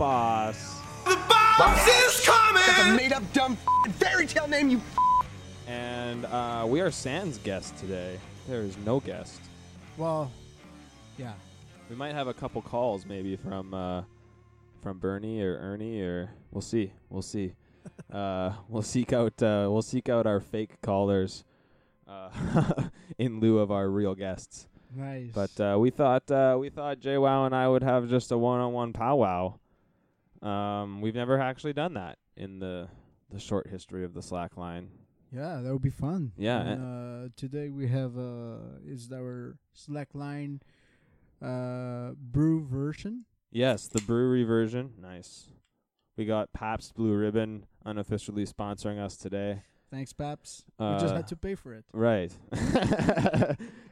and the boss, is That's a made up dumb f***ing fairy tale name, you and uh, we are Sans guest today. There is no guest. Well, yeah. We might have a couple calls maybe from uh, from Bernie or Ernie or we'll see. We'll see. uh, we'll seek out uh, we'll seek out our fake callers uh, in lieu of our real guests. Nice. But uh, we thought uh, we thought JWoww and I would have just a one-on-one powwow. Um, we've never actually done that in the the short history of the Slack line. yeah, that would be fun. Yeah, And, uh, today we have uh, is our Slackline uh brew version. Yes, the brewery version. Nice. We got Pabst Blue Ribbon unofficially sponsoring us today. Thanks, Pabst. we just Uh, had to pay for it. Right.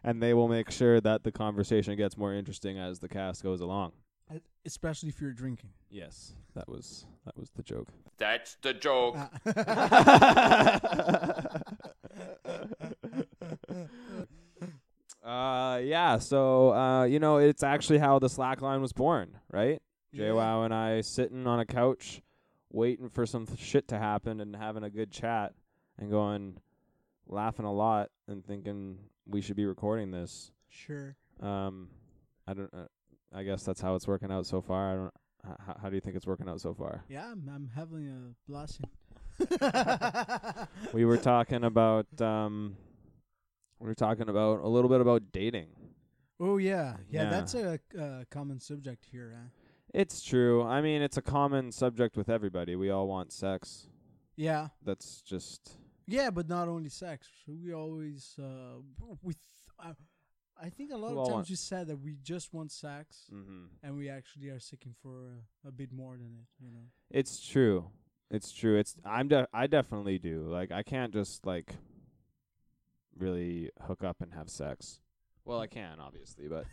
and they will make sure that the conversation gets more interesting as the cast goes along. Uh, Especially if you're drinking. Yes, that was that was the joke. That's the joke. uh yeah, so uh you know, it's actually how the Slackline was born, right? Yeah. JWoww and I sitting on a couch waiting for some th- shit to happen and having a good chat and going laughing a lot and thinking we should be recording this. Sure. Um, I don't. Uh, I guess that's how it's working out so far. I don't. H- how do you think it's working out so far? Yeah, I'm, I'm having a blessing. We were talking about. Um, we were talking about a little bit about dating. Oh yeah, yeah. Yeah. That's a uh, common subject here. Huh? It's true. I mean, it's a common subject with everybody. We all want sex. Yeah, That's just. yeah, but not only sex. We always uh, we. Th- I, I think a lot We of times want- you said that we just want sex, Mm-hmm. and we actually are seeking for a, a bit more than it. You know. It's true. It's true. It's. I'm. De- I definitely do. Like, I can't just like. Really hook up and have sex. Well, I can obviously, but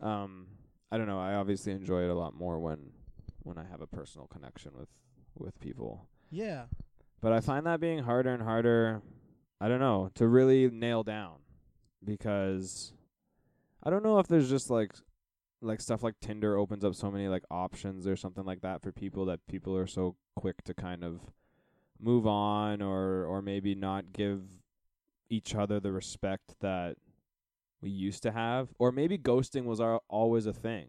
um, I don't know. I obviously enjoy it a lot more when when I have a personal connection with with people. Yeah. But I find that being harder and harder. I don't know to really nail down because I don't know if there's just like like stuff like Tinder opens up so many like options or something like that for people that people are so quick to kind of move on or or maybe not give each other the respect that we used to have or maybe ghosting was our, always a thing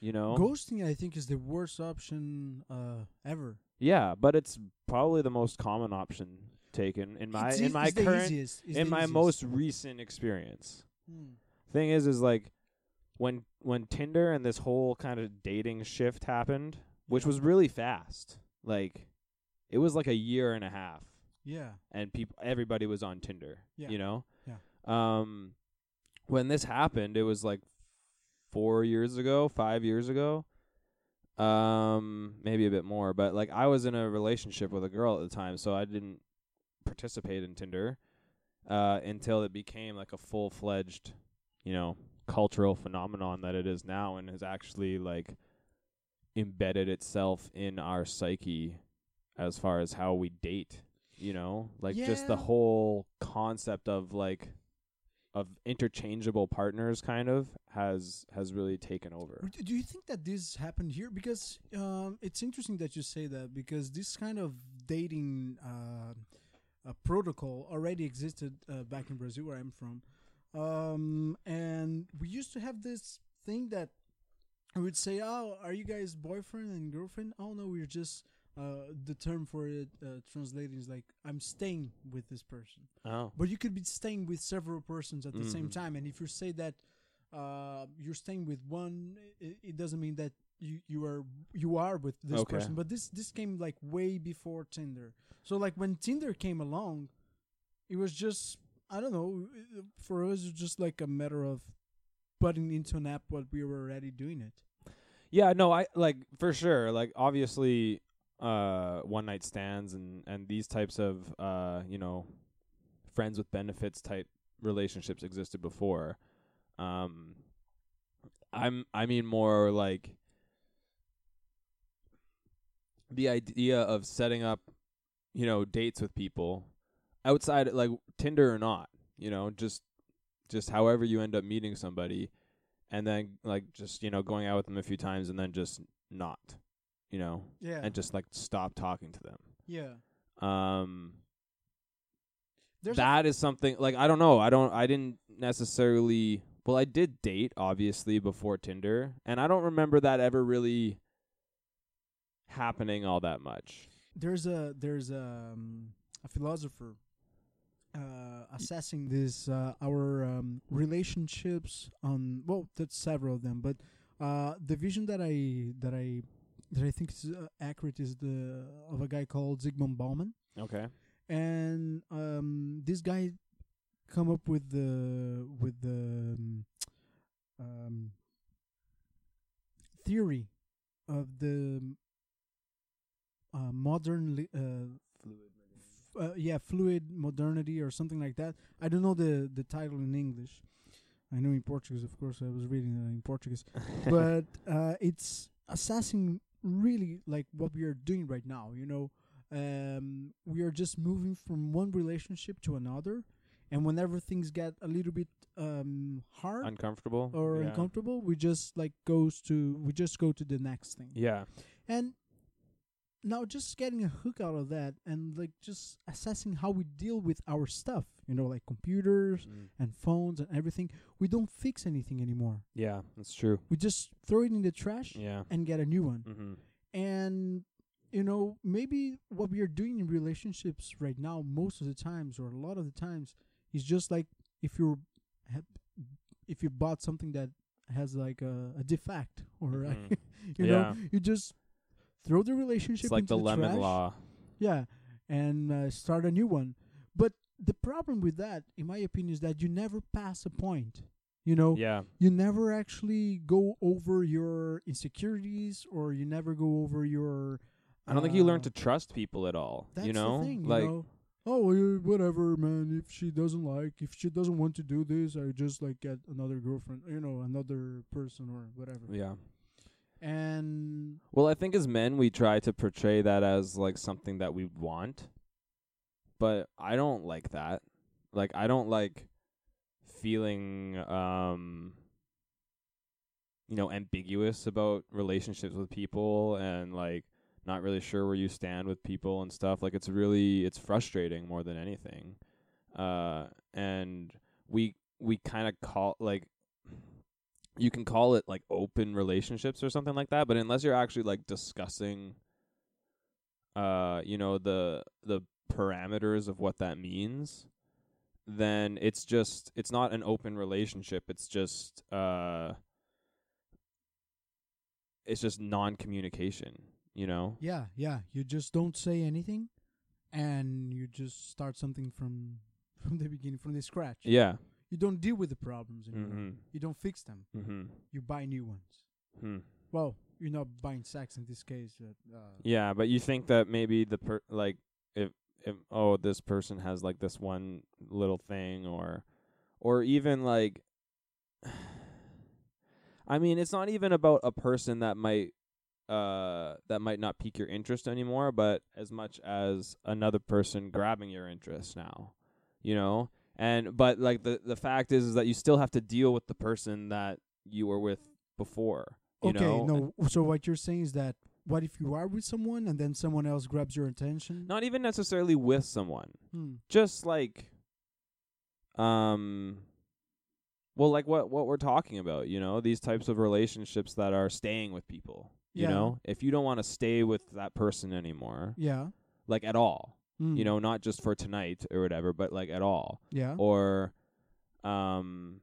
you know Ghosting, I think, is the worst option uh, ever. yeah but it's probably the most common option taken in my It's in my current in my easiest. most recent experience Hmm. Thing is is like when when Tinder and this whole kind of dating shift happened, which was really fast. Like it was like a year and a half Yeah. and people everybody was on Tinder, Yeah. you know? Yeah. Um when this happened, it was like 4 years ago, 5 years ago. Um maybe a bit more, but like I was in a relationship with a girl at the time, so I didn't participate in Tinder uh until it became like a full-fledged, you know, cultural phenomenon that it is now and has actually like embedded itself in our psyche as far as how we date you know? Like just the whole concept of like of interchangeable partners kind of has has really taken over. Do you think that this happened here? Because um, it's interesting that you say that because this kind of dating uh, uh, protocol already existed uh, back in Brazil, where I'm from, um, and we used to have this thing that I would say, "Oh, are you guys boyfriend and girlfriend?" Oh no, we're just. Uh, the term for it uh, translated is like I'm staying with this person. oh But you could be staying with several persons at the same Mhm. time, and if you say that uh, you're staying with one, it, it doesn't mean that you you are you are with this Okay. person. But this this came like way before Tinder. So like when Tinder came along, it was just I don't know. For us, it's just like a matter of putting into an app what we were already doing it. yeah no i like for sure like obviously uh one night stands and and these types of uh you know friends with benefits type relationships existed before um i'm i mean more like the idea of setting up, you know, dates with people outside like Tinder or not, you know, just just however you end up meeting somebody and then like just, you know, going out with them a few times and then just not, you know, Yeah. and just like stop talking to them. yeah. Um There's that is something like I don't know. I don't I didn't necessarily well I did date obviously before Tinder and I don't remember that ever really happening all that much. there's a there's a, um, a philosopher uh, assessing this uh, our um, relationships on well that's several of them but uh, the vision that I that I that I think is uh, accurate is the of a guy called Zygmunt Bauman Okay. and um, this guy come up with the with the um, theory of the uh, modern li- uh, f- uh, yeah fluid modernity or something like that. I don't know the the title in English. I know in Portuguese, of course. I was reading it in Portuguese, but uh, it's assessing really like what we are doing right now. You know, um, we are just moving from one relationship to another, and whenever things get a little bit um, hard Uncomfortable or yeah. uncomfortable, we just like goes to we just go to the next thing. Yeah. And now just getting a hook out of that and like just assessing how we deal with our stuff, you know, like computers Mm. and phones and everything. We don't fix anything anymore. Yeah, that's true. We just throw it in the trash Yeah. and get a new one. Mhm. And you know, maybe what we are doing in relationships right now most of the times or a lot of the times is just like if you're if you bought something that has like a, a defect or Mhm. you Yeah. know you just throw the relationship It's like into the lemon trash, law. yeah and uh, start a new one but the problem with that in my opinion is that you never pass a point you know Yeah. you never actually go over your insecurities or you never go over your I don't think you learn uh, to trust people at all. that's you know? the thing like you know oh whatever man if she doesn't like if she doesn't want to do this i just like get another girlfriend you know another person or whatever Yeah. And Well, I think as men we try to portray that as like something that we want. But I don't like that. Like I don't like feeling um you know ambiguous about relationships with people and like not really sure where you stand with people and stuff. Like it's really it's frustrating more than anything. Uh and we we kind of call like you can call it like open relationships or something like that but unless you're actually like discussing uh you know the the parameters of what that means then it's just it's not an open relationship. It's just uh it's just non-communication you know? Yeah yeah. You just don't say anything and you just start something from from the beginning from the scratch. Yeah you don't deal with the problems anymore mhm you don't fix them mhm you buy new ones hmm. well you're not buying sex in this case uh, uh, Yeah, but you think that maybe the per like if if oh this person has like this one little thing or or even like I mean it's not even about a person that might uh that might not pique your interest anymore, but as much as another person grabbing your interest now. You know? And but like the the fact is is that you still have to deal with the person that you were with before. You okay know? no so what you're saying is that what if you are with someone and then someone else grabs your attention Not even necessarily with someone. hmm. just like um well like what what we're talking about you know these types of relationships that are staying with people you Yeah. know if you don't want to stay with that person anymore yeah like at all Hmm. you know not just for tonight or whatever but like at all. Yeah. Or um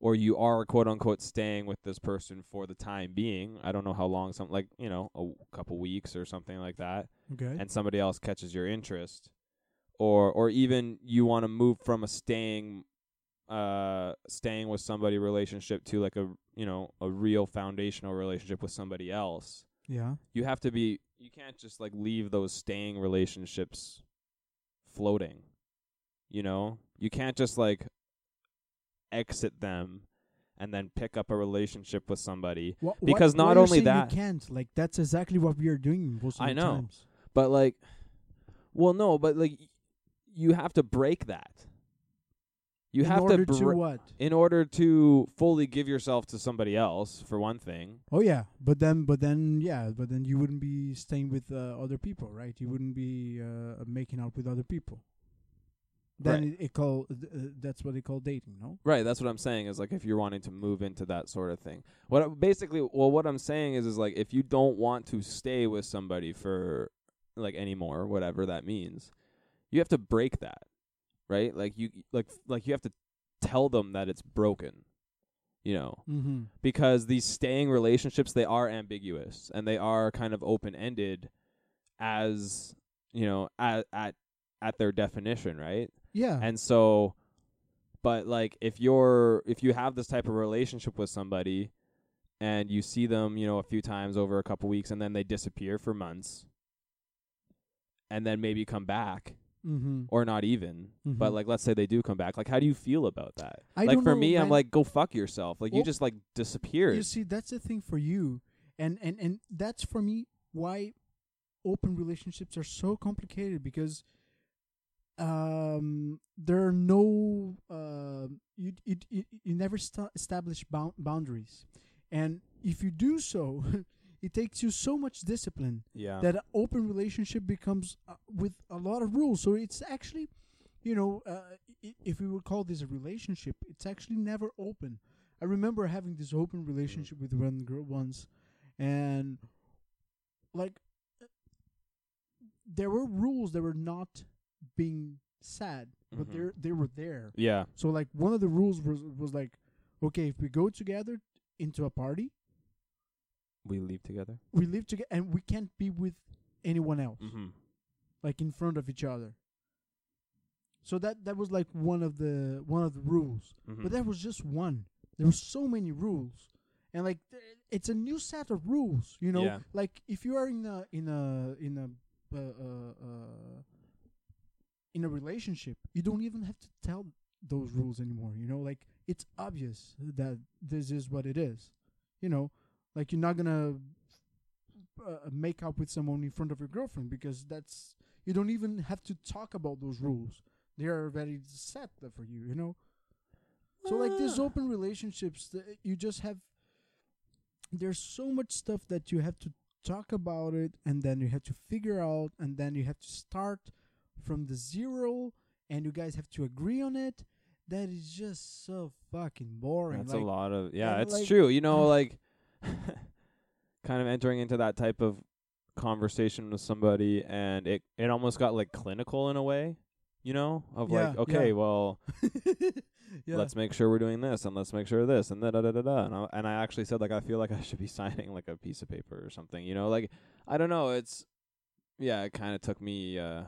or you are quote unquote staying with this person for the time being. I don't know how long some like you know a w- couple weeks or something like that okay. and somebody else catches your interest. Or or even you want to move from a staying uh staying with somebody relationship to like a you know a real foundational relationship with somebody else yeah you have to be you can't just like leave those staying relationships floating you know you can't just like exit them and then pick up a relationship with somebody. Wha- wha- Because not you're only saying that- you can't. Like that's exactly what we are doing most of I the know. times. But like well no, but like y- you have to break that. You In have order to to what? in order to fully give yourself to somebody else for one thing. Oh yeah, but then, but then, yeah, but then you wouldn't be staying with uh, other people, right? You wouldn't be uh, making out with other people. Then Right. it, it call uh, that's what they call dating, no? Right, that's what I'm saying is like if you're wanting to move into that sort of thing. What I- basically well what I'm saying is is like if you don't want to stay with somebody for like anymore, whatever that means, you have to break that. Right? Like you like like you have to tell them that it's broken. You know, Mm-hmm. because these staying relationships they are ambiguous and they are kind of open-ended as, you know, at at at their definition, right? Yeah, And so but like if you're if you have this type of relationship with somebody and you see them, you know, a few times over a couple weeks and then they disappear for months and then maybe come back mm-hmm. or not even. But Mhm. like let's say they do come back. Like how do you feel about that? I like for know, me I'm like go fuck yourself. Like you just like disappeared. You see, that's the thing for you, and and and that's for me why open relationships are so complicated because um there are no uh, you, you you you never sta establish bound boundaries, and if you do so, it takes you so much discipline yeah. that an open relationship becomes uh, with a lot of rules. So it's actually, you know, uh, i- if we would call this a relationship, it's actually never open. I remember having this open relationship with one girl once, and like there were rules that were not being said, but Mhm. they they were there. yeah. So like one of the rules was was like, okay, if we go together into a party, We live together. we live together, and we can't be with anyone else. Mhm. like in front of each other. So that that was like one of the one of the rules, Mhm. but that was just one. There were so many rules, and like th- it's a new set of rules. You know, Yeah. like if you are in a in a in a uh, uh, uh, in a relationship, you don't even have to tell those rules anymore. You know, like it's obvious that this is what it is. You know, like you're not gonna uh, make up with someone in front of your girlfriend because that's you don't even have to talk about those rules. They are already set for you. You know. So like these Ah. open relationships, th- you just have. There's so much stuff that you have to talk about it, and then you have to figure out, and then you have to start from the zero, and you guys have to agree on it. That is just so fucking boring. That's like, a lot of yeah, it's like- true. You know, like kind of entering into that type of conversation with somebody and it it almost got like clinical in a way, you know? Of like, okay, yeah. well, yeah. let's make sure we're doing this and let's make sure this and da da da da da. And I, and I actually said like I feel like I should be signing like a piece of paper or something, you know? Like I don't know, it's yeah, it kind of took me uh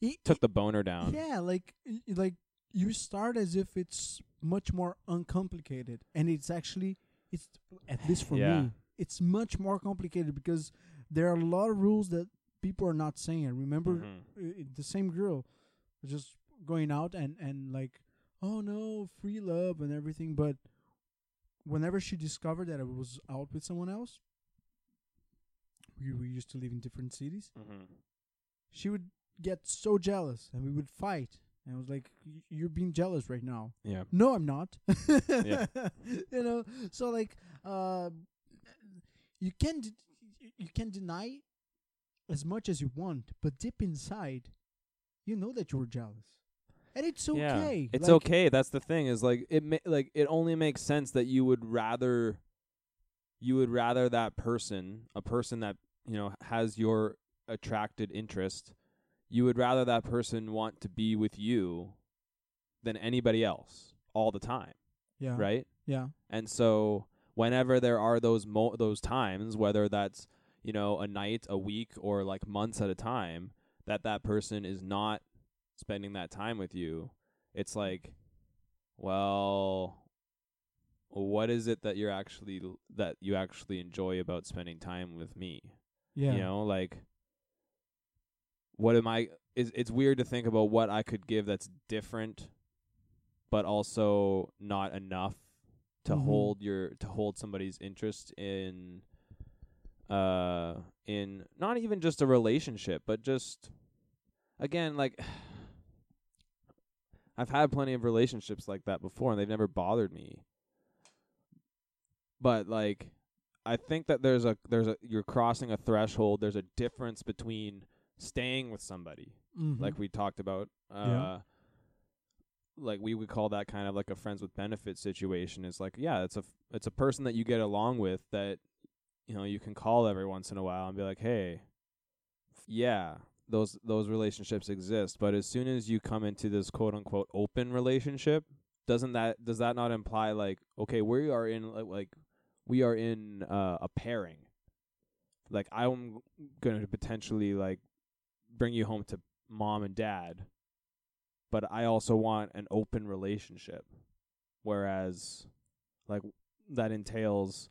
It- took the boner down. Yeah, like like you start as if it's much more uncomplicated, and it's actually it's at least for Yeah. me, it's much more complicated because there are a lot of rules that people are not saying. I remember Mhm. uh, the same girl just going out and and like, oh no, free love and everything, but whenever she discovered that I was out with someone else, we we used to live in different cities Mhm. she would get so jealous and we would fight. And I was like, "You're being jealous right now." Yeah. No, I'm not. Yeah. you know, so like, uh, you can d- you can deny as much as you want, but deep inside, you know that you're jealous, and it's okay. Yeah. It's Like, okay. That's the thing is like it ma- like it only makes sense that you would rather you would rather that person, a person that, you know, has your attracted interest, you would rather that person want to be with you than anybody else all the time, Yeah. right? Yeah. And so whenever there are those mo- those times, whether that's you know a night, a week, or like months at a time, that that person is not spending that time with you, it's like, well, what is it that you're actually that you actually enjoy about spending time with me? Yeah. You know, like what am I? Is it's weird to think about what I could give that's different, but also not enough to Mhm. hold your to hold somebody's interest in uh in not even just a relationship but just again like I've had plenty of relationships like that before and they've never bothered me but like I think that there's a there's a you're crossing a threshold there's a difference between staying with somebody Mhm. like we talked about. Uh Yeah. like we would call that kind of like a friends with benefits situation. It's like, yeah, it's a f- it's a person that you get along with that you know, you can call every once in a while and be like, "Hey, yeah, those those relationships exist, but as soon as you come into this quote unquote open relationship, doesn't that does that not imply like, okay, we are in like, like we are in uh, a pairing. Like I'm going to potentially like bring you home to mom and dad, but I also want an open relationship. Whereas, like, that entails,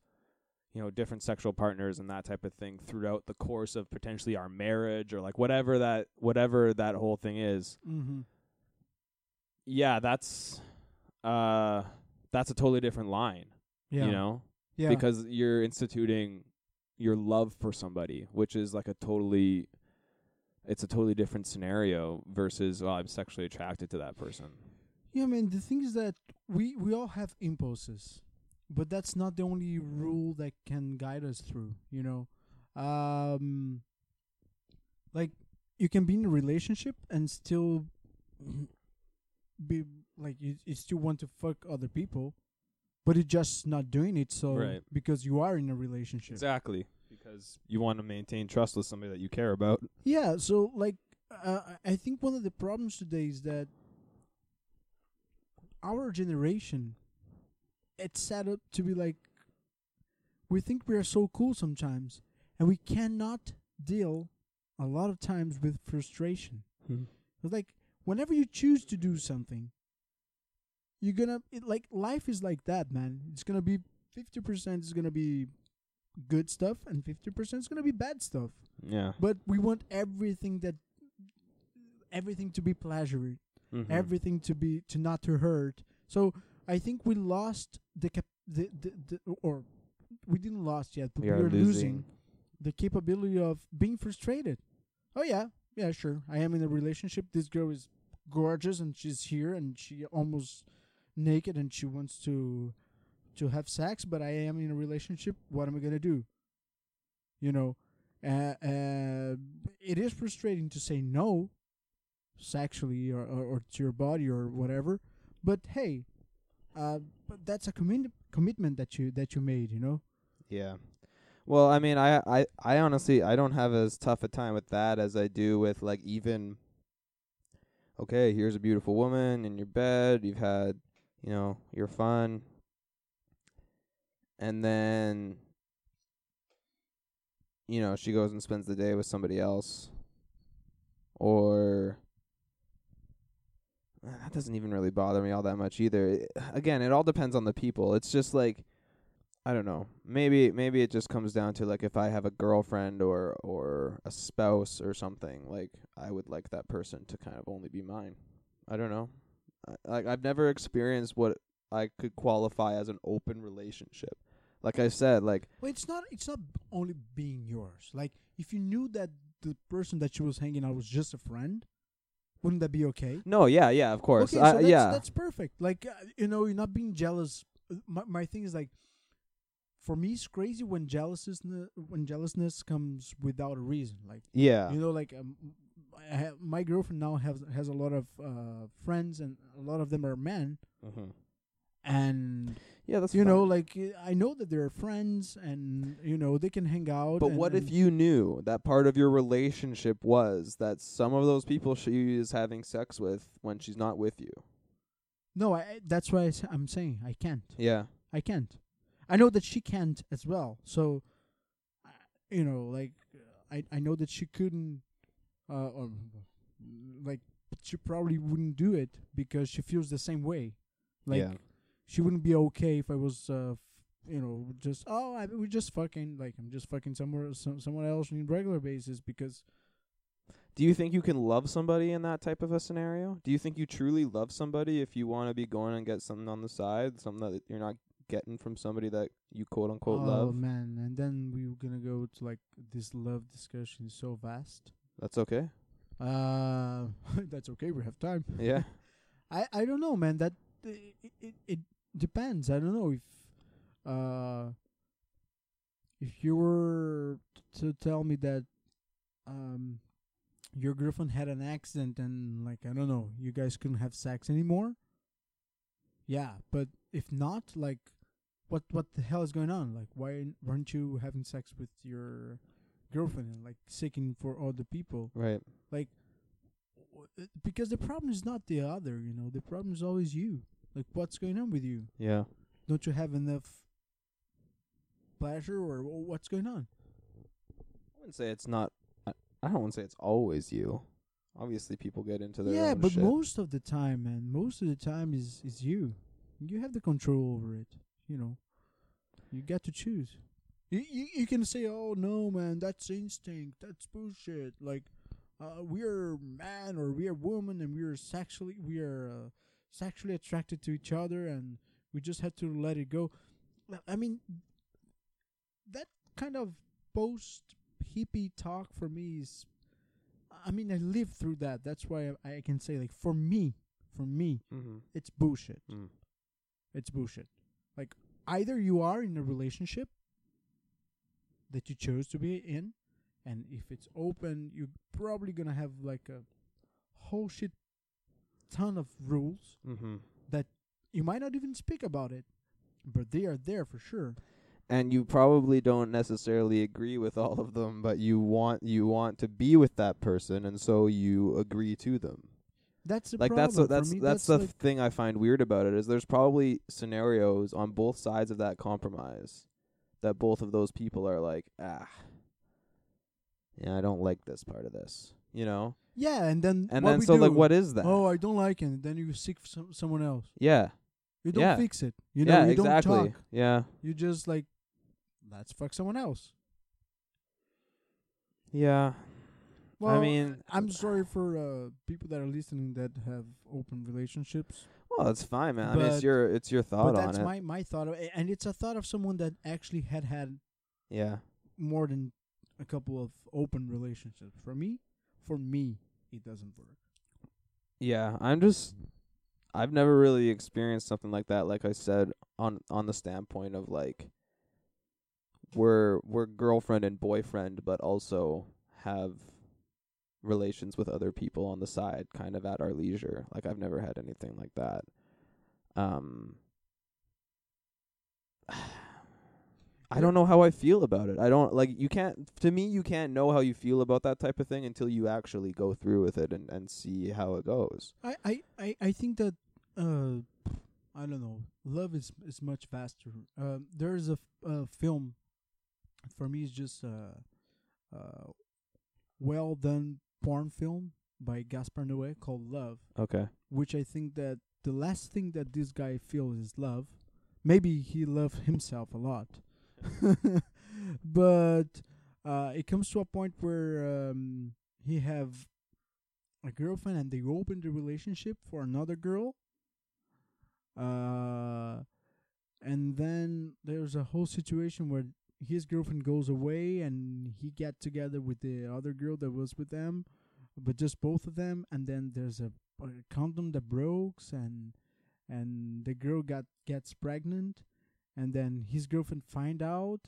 you know, different sexual partners and that type of thing throughout the course of potentially our marriage or like whatever that whatever that whole thing is. Mm-hmm. Yeah, that's uh that's a totally different line, Yeah. you know? Yeah. Because you're instituting your love for somebody, which is like a totally it's a totally different scenario versus oh, I'm sexually attracted to that person. Yeah, man. The thing is that we we all have impulses, but that's not the only rule that can guide us through. You know, um, like you can be in a relationship and still be like you, you still want to fuck other people, but you're just not doing it. So Right. because you are in a relationship. Exactly. Because you want to maintain trust with somebody that you care about. Yeah, so like uh, I I think one of the problems today is that our generation it's set up to be like we think we are so cool sometimes and we cannot deal a lot of times with frustration. It's like whenever you choose to do something you're gonna it, like life is like that man it's gonna be 50% is gonna be good stuff and 50% is gonna be bad stuff Yeah. but we want everything that everything to be pleasure Mhm. everything to be to not to hurt so i think we lost the cap the, the, the or we didn't lost yet but We we, are are losing. losing. the capability of being frustrated oh yeah yeah sure i am in a relationship this girl is gorgeous and she's here and she almost naked and she wants to to have sex but i am in a relationship what am i to do you know uh, uh, it is frustrating to say no sexually or, or, or to your body or whatever but hey uh, but that's a commitment commitment that you that you made you know Yeah. Well, I mean, I, I, I honestly, I don't have as tough a time with that as I do with like even. Okay, here's a beautiful woman in your bed. You've had, you know, your fun, and then, you know, she goes and spends the day with somebody else, or. That doesn't even really bother me all that much either. It- again, it all depends on the people. It's just like I don't know. Maybe maybe it just comes down to like if I have a girlfriend or or a spouse or something, like I would like that person to kind of only be mine. I don't know. Like I've never experienced what I could qualify as an open relationship. Like I said, like well it's not it's not only being yours like if you knew that the person that she was hanging out was just a friend wouldn't that be okay no, yeah, yeah, of course. Okay, I, so that's, yeah. that's perfect. Like uh, you know, you're not being jealous. Uh, My my thing is like, for me, it's crazy when jealousness when jealousness comes without a reason. Like yeah. you know, like um, I have, my girlfriend now has has a lot of uh, friends, and a lot of them are men. hmm And Yeah, that's you know, like I know that they're friends, and you know they can hang out. But what if you knew that part of your relationship was that some of those people she is having sex with when she's not with you? No, I, that's why I am saying I can't. Yeah. I can't. I know that she can't as well. So, you know, like I I know that she couldn't, uh, or like she probably wouldn't do it because she feels the same way. Like yeah. She wouldn't be okay if I was, uh, f- you know, just oh I we just fucking like I'm just fucking somewhere some someone else on a regular basis because Do you think you can love somebody in that type of a scenario? Do you think you truly love somebody if you want to be going and get something on the side, something that you're not getting from somebody that you quote unquote oh love. Oh man, and then we were gonna go to like this love discussion so vast. That's okay. Uh, that's okay. We have time. Yeah. I I don't know, man. That it it, it depends. I don't know if uh if you were to tell me that um your girlfriend had an accident and like I don't know, you guys couldn't have sex anymore. Yeah, but if not, like what what the hell is going on? Like why weren't you having sex with your girlfriend and like seeking for other people? Right. uh, because the problem is not the other, you know. The problem is always you. Like, what's going on with you? Yeah. Don't you have enough pleasure, or what's going on? I wouldn't say it's not. I, I don't want to say it's always you. Obviously, people get into their yeah, but shit. most of the time, man, most of the time is is you. You have the control over it. You know, you get to choose. You you, you can say, "Oh no, man, that's instinct. That's bullshit." Like, uh, we're man or we're woman, and we're sexually we are uh, sexually attracted to each other, and we just had to let it go. I mean, that kind of post hippie talk for me is I mean, I lived through that. That's why I, I can say, like, for me, for me, mm-hmm. it's bullshit. mm. It's bullshit. Like, either you are in a relationship that you chose to be in, and if it's open, you're probably gonna have like a whole shit ton of rules Mm-hmm. that you might not even speak about it, but they are there for sure. and you probably don't necessarily agree with all of them, but you want you want to be with that person, and so you agree to them. That's the like problem. that's the, that's me. that's the like, thing I find weird about it is there's probably scenarios on both sides of that compromise that both of those people are like ah yeah I don't like this part of this you know yeah, and then and then so like what is that Oh, I don't like it. Then you seek some, someone else. yeah You don't Yeah. fix it. You know, yeah you exactly don't talk. yeah You just like, let's fuck someone else. yeah Well, I mean- I'm sorry for uh, people that are listening that have open relationships, well it's fine man I mean it's your it's your thought but that's it my my thought of and it's a thought of someone that actually had had yeah more than a couple of open relationships. For me, for me, it doesn't work. Yeah, I'm just I've never really experienced something like that like I said on on the standpoint of like we're we're girlfriend and boyfriend but also have relations with other people on the side kind of at our leisure. Like I've never had anything like that. Um I don't know how I feel about it. I don't like you can't to me you can't know how you feel about that type of thing until you actually go through with it and and see how it goes. I I I, I think that uh, I don't know. Love is is much faster. Um, there's a, f- a film. For me, it's just a, uh well done porn film by Gaspar Noé called Love. Okay. which I think that the last thing that this guy feels is love. Maybe he loved himself a lot, but uh, it comes to a point where um, he have a girlfriend and they open the relationship for another girl. Uh, and then there's a whole situation where his girlfriend goes away and he get together with the other girl that was with them, but just both of them. And then there's a a condom that breaks and and the girl got gets pregnant and then his girlfriend find out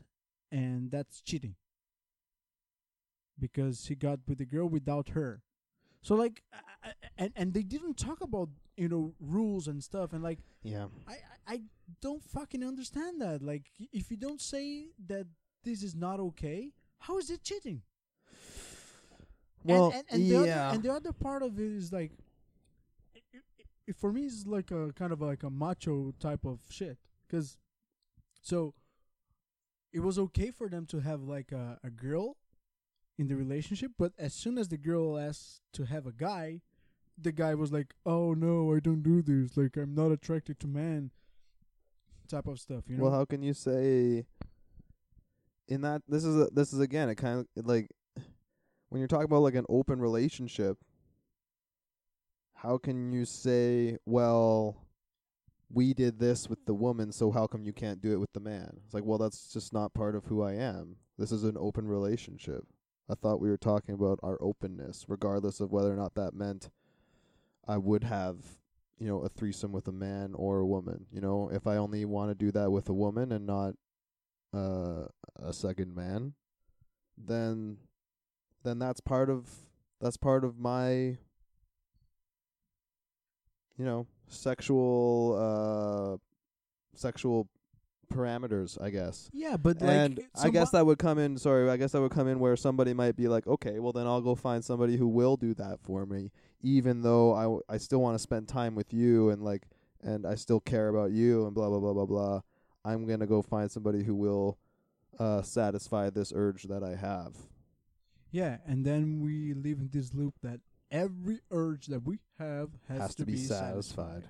and that's cheating because he got with the girl without her so like and and they didn't talk about you know rules and stuff and like Yeah. I, I don't fucking understand that. Like, if you don't say that this is not okay, how is it cheating? Well, and, and, and the yeah. other, and the other part of it is like, i i i for me, it's like a kind of like a macho type of shit. Cause, so, it was okay for them to have like a, a girl in the relationship, but as soon as the girl asked to have a guy, the guy was like, "Oh no, I don't do this. Like, I'm not attracted to men." Type of stuff, you know. Well, how can you say in that this is a, this is again a kind of like when you're talking about like an open relationship how can you say well we did this with the woman, so how come you can't do it with the man? It's like, well, that's just not part of who I am. This is an open relationship. I thought we were talking about our openness, regardless of whether or not that meant I would have, you know, a threesome with a man or a woman. You know, if I only want to do that with a woman and not uh, a second man, then then that's part of that's part of my you know sexual uh sexual parameters i guess. Yeah, but and i guess that would come in sorry i guess that would come in where somebody might be like okay well then i'll go find somebody who will do that for me even though i w- i still want to spend time with you and like and i still care about you and blah blah blah blah blah. I'm going to go find somebody who will uh satisfy this urge that i have. Yeah, and then we live in this loop that every urge that we have has, Has to be satisfied.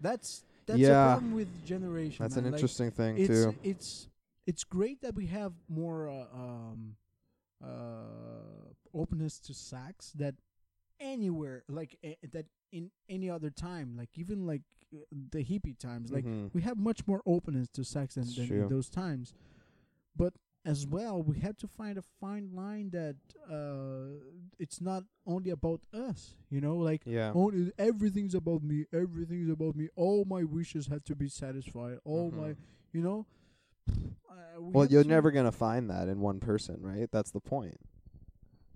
That's that's Yeah. a problem with generation. that's man. an Like, interesting thing it's too it's it's great that we have more uh, um uh openness to sex that anywhere like a, that in any other time like even like uh, the hippie times like Mhm. we have much more openness to sex than, than in those times but as well we have to find a fine line that uh it's not only about us you know like yeah only everything's about me everything's about me all my wishes have to be satisfied all my Mhm. you know uh, we Well, you're never gonna find that in one person, right? That's the point.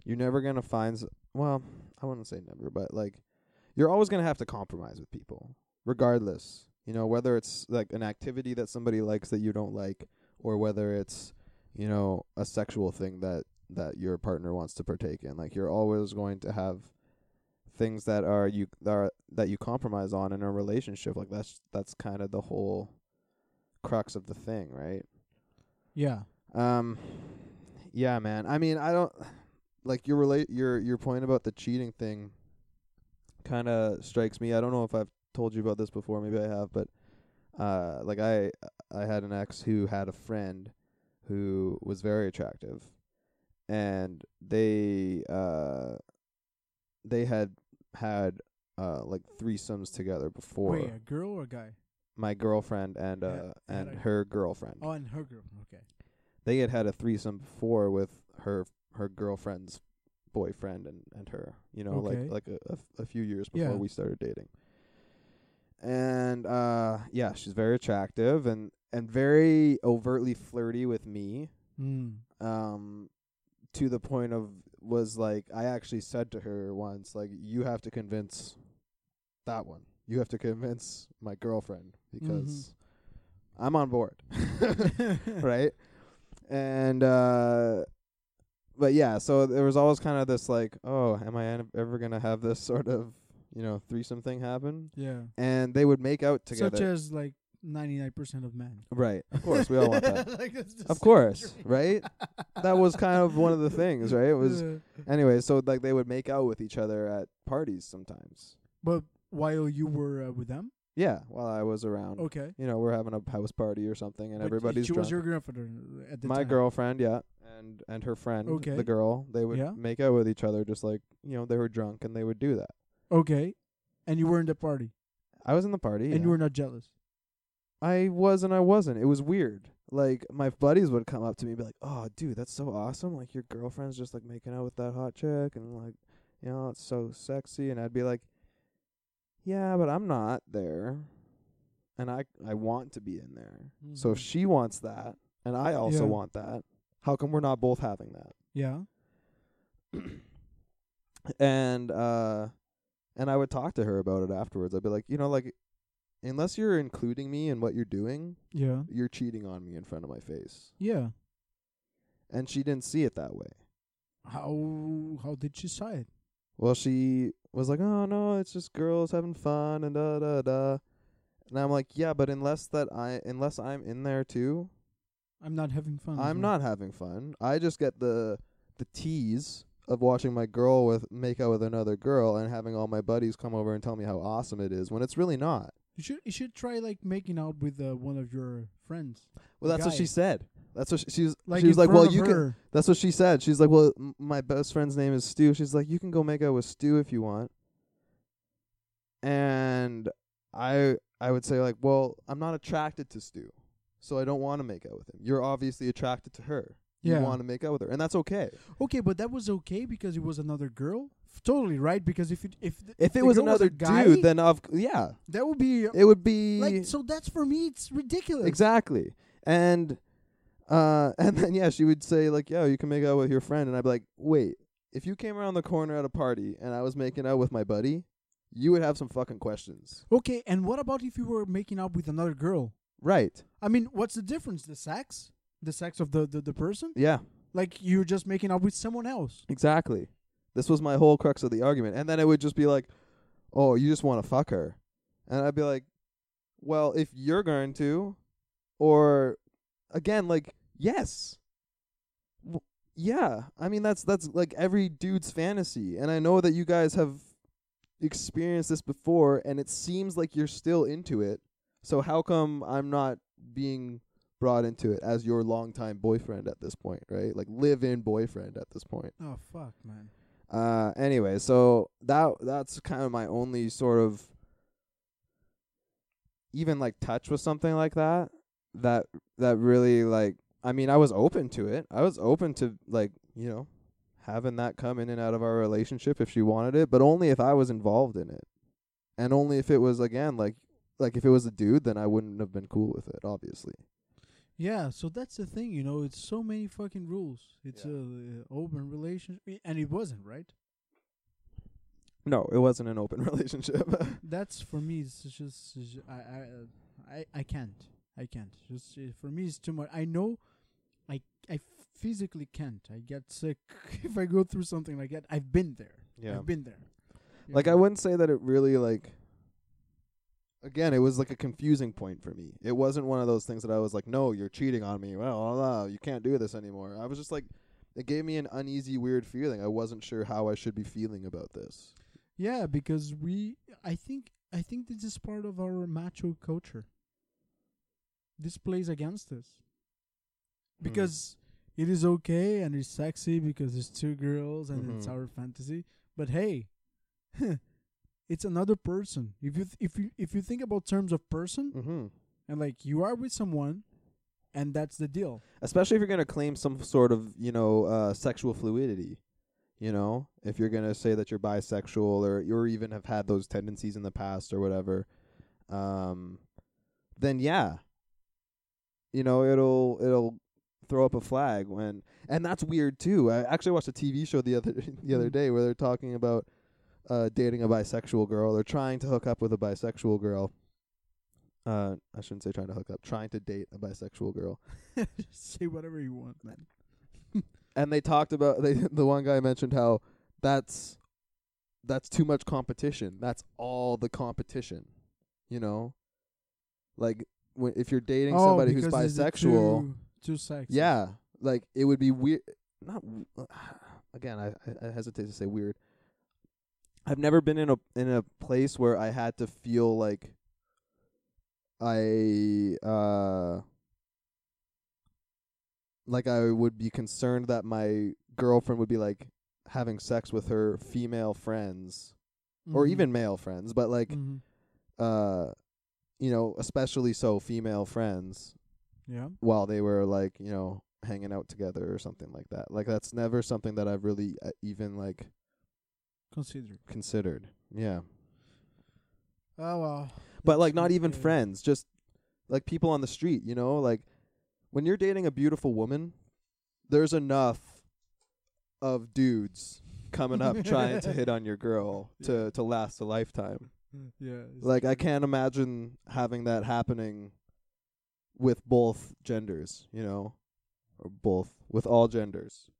You're never gonna find. S- well, I wouldn't say never, but like, you're always gonna have to compromise with people, regardless. You know, whether it's like an activity that somebody likes that you don't like, or whether it's, you know, a sexual thing that that your partner wants to partake in. Like, you're always going to have things that are you that are that you compromise on in a relationship. Like that's that's kind of the whole crux of the thing, right? yeah Um, yeah, man. I mean, I don't like your relate your your point about the cheating thing. Kind of strikes me. I don't know if I've told you about this before. Maybe I have, but uh, like I I had an ex who had a friend who was very attractive, and they uh they had had uh like threesomes together before wait a girl or a guy? my girlfriend and uh had and her girlfriend. Oh and her girl okay. They had had a threesome before with her her girlfriend's boyfriend and and her you know Okay. like like a, a few years before Yeah. we started dating. And uh yeah she's very attractive and and very overtly flirty with me mm. um to the point of was like I actually said to her once like you have to convince that one you have to convince my girlfriend because I'm on board right? And uh but yeah, so there was always kind of this like, oh, am I ever gonna have this sort of you know threesome thing happen? yeah And they would make out together, such as like 99% of men right? Of course, we all want that. like, Of course, dream. right? That was kind of one of the things, right? It was anyway. So like they would make out with each other at parties sometimes. but while you were uh, with them Yeah, while I was around. okay You know, we're having a house party or something, and But everybody's she drunk. was your girlfriend at the my time girlfriend, yeah, and and her friend, Okay. the girl, they would Yeah. make out with each other just like you know they were drunk and they would do that. okay and you were in the party I was in the party, and yeah. you were not jealous I was and I wasn't. It was weird. Like my buddies would come up to me and be like, "Oh, dude, that's so awesome! Like your girlfriend's just like making out with that hot chick, and like, you know, it's so sexy." And I'd be like, "Yeah, but I'm not there, and I I want to be in there. So if Mhm. she wants that, and I also Yeah. want that, how come we're not both having that?" yeah and uh and I would talk to her about it afterwards. I'd be like, you know, like unless you're including me in what you're doing, yeah you're cheating on me in front of my face. yeah And she didn't see it that way. how how did she say it Well, she was like, "Oh no, it's just girls having fun and da da da." And I'm like, "Yeah, but unless that I unless I'm in there too, i'm not having fun I'm well. not having fun. I just get the the tease of watching my girl with make out with another girl and having all my buddies come over and tell me how awesome it is when it's really not." You should you should try like making out with uh, one of your friends Well, that's what she said. That's what she, she was. like she was like, "Well, you can." That's what she said. She's like, "Well, m- my best friend's name is Stu." She's like, "You can go make out with Stu if you want." And I I would say like, well, I'm not attracted to Stu, so I don't want to make out with him. You're obviously attracted to her. Yeah. You want to make out with her, and that's okay. Okay, but that was okay because it was another girl. Totally right. Because if it if th- If it was another a guy, dude, then of yeah, that would be it would be like so. That's for me. It's ridiculous. exactly. And uh, and then yeah, she would say like, "Yo, you can make out with your friend," and I'd be like, "Wait, if you came around the corner at a party and I was making out with my buddy, you would have some fucking questions, Okay, and what about if you were making out with another girl? right? I mean, what's the difference? The sex, the sex of the the, the person. Yeah, Like you're just making out with someone else. exactly. This was my whole crux of the argument, and then it would just be like, "Oh, you just want to fuck her," and I'd be like, "Well, if you're going to, or again, like, yes." W- Yeah, I mean that's that's like every dude's fantasy, and I know that you guys have experienced this before, and it seems like you're still into it. So how come I'm not being brought into it as your longtime boyfriend at this point, right? Like live-in boyfriend at this point. Oh fuck, man. Uh, anyway, so that that's kind of my only sort of even like touch with something like that. That that really like I mean I was open to it. I was open to like you know having that come in and out of our relationship if she wanted it, but only if I was involved in it, and only if it was again like like if it was a dude, then I wouldn't have been cool with it. Obviously, Yeah, so that's the thing, you know. It's so many fucking rules. It's Yeah. a uh, open relationship, and it wasn't right. no, it wasn't an open relationship. That's for me. It's just it's I I I I can't. I can't. Just uh, for me, it's too much. I know, I I physically can't. I get sick if I go through something like that. I've been there. yeah. I've been there. You Like I wouldn't say that it really like again, it was like a confusing point for me. It wasn't one of those things that I was like, "No, you're cheating on me." Well, no, you can't do this anymore. I was just like it gave me an uneasy weird feeling. I wasn't sure how I should be feeling about this. Yeah, because we. I think. I think this is part of our macho culture. This plays against us Hmm. because it is okay and it's sexy because it's two girls and it's Mhm. our fantasy. But hey, it's another person. If you th- if you if you think about terms of person Mhm. and like you are with someone, and that's the deal. Especially if you're going to claim some sort of, you know, uh sexual fluidity. You know, if you're going to say that you're bisexual or you even have had those tendencies in the past or whatever, um then yeah. You know, it'll it'll throw up a flag when and that's weird too. I actually watched a TV show the other the other Mm. day where they're talking about uh dating a bisexual girl. They're trying to hook up with a bisexual girl. Uh I shouldn't say trying to hook up, trying to date a bisexual girl. Say whatever you want, man. and they talked about they the one guy mentioned how that's that's too much competition. That's all the competition. You know? Like when if you're dating oh, somebody who's bisexual, Too, too sexy. yeah, like it would be weird not w- again, I I hesitate to say weird. I've never been in a in a place where I had to feel like I uh like I would be concerned that my girlfriend would be like having sex with her female friends or Mhm. even male friends, but like Mhm. uh you know, especially so female friends Yeah. while they were like, you know, hanging out together or something like that. Like that's never something that I've really uh, even like Consider. considered. Yeah. Oh well. But like not even friends, just like people on the street, you know, like when you're dating a beautiful woman, there's enough of dudes coming up trying to hit on your girl to to last a lifetime. Mm, yeah. it's Like I can't imagine having that happening with both genders, you know, or both with all genders.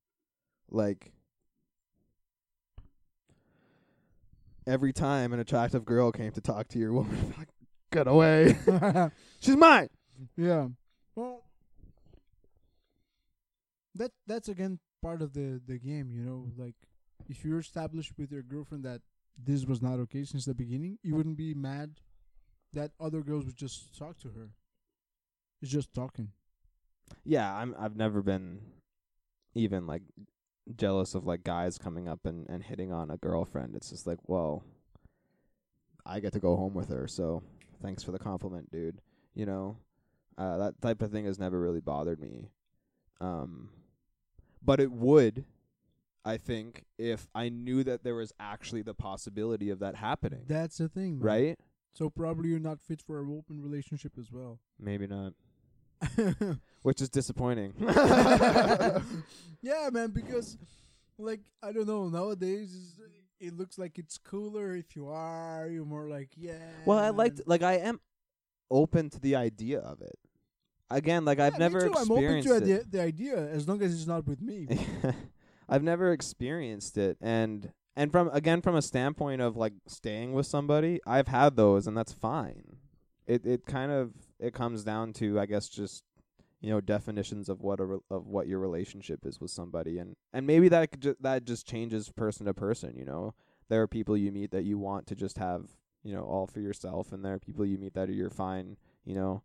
Like every time an attractive girl came to talk to your woman, like, get away. She's mine. yeah. Well, that that's again part of the the game, you know. Like, if you're established with your girlfriend that this was not okay since the beginning, you wouldn't be mad that other girls would just talk to her. It's just talking. Yeah, I'm. I've never been even like jealous of like guys coming up and and hitting on a girlfriend. It's just like, well, I get to go home with her, so thanks for the compliment, dude. You know, uh, that type of thing has never really bothered me. Um, but it would, I think, if I knew that there was actually the possibility of that happening. That's the thing, man. right? So probably you're not fit for an open relationship as well. Maybe not. Which is disappointing. yeah, man, because like I don't know nowadays it looks like it's cooler if you are. You're more like yeah. well, I liked like I am open to the idea of it. Again, like I've Yeah, me never too. I'm open experienced to it. the idea as long as it's not with me. I've never experienced it and and from again from a standpoint of like staying with somebody, I've had those and that's fine. It it kind of it comes down to I guess just you know definitions of what a re- of what your relationship is with somebody and and maybe that could ju- that just changes person to person, you know. There are people you meet that you want to just have, you know, all for yourself and there are people you meet that are you're fine, you know,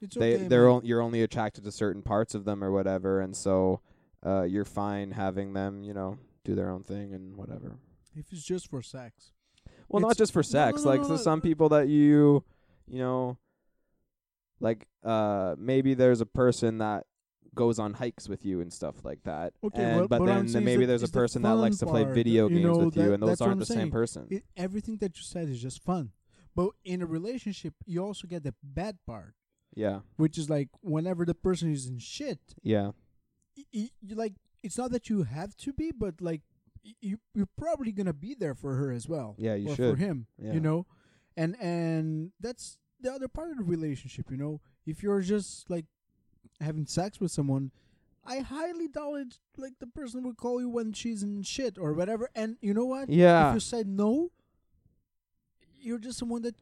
It's they okay. they're on, you're only attracted to certain parts of them or whatever and so uh you're fine having them you know do their own thing and whatever if it's just for sex. well not just for no, no, sex no, like no, so no, some people that you you know like uh maybe there's a person that goes on hikes with you and stuff like that Okay, and, but- but, then, then maybe there's a the person that likes to play part, video games know, with you and those aren't the same person It, everything that you said is just fun, but in a relationship, you also get the bad part, yeah which is like whenever the person is in shit, yeah you like it's not that you have to be, but like you you're probably gonna be there for her as well. Yeah, you or should. for him. Yeah. You know, and and that's the other part of the relationship. You know, if you're just like having sex with someone. I highly doubt it. Like the person would call you when she's in shit or whatever. And you know what? yeah If you said no, you're just someone that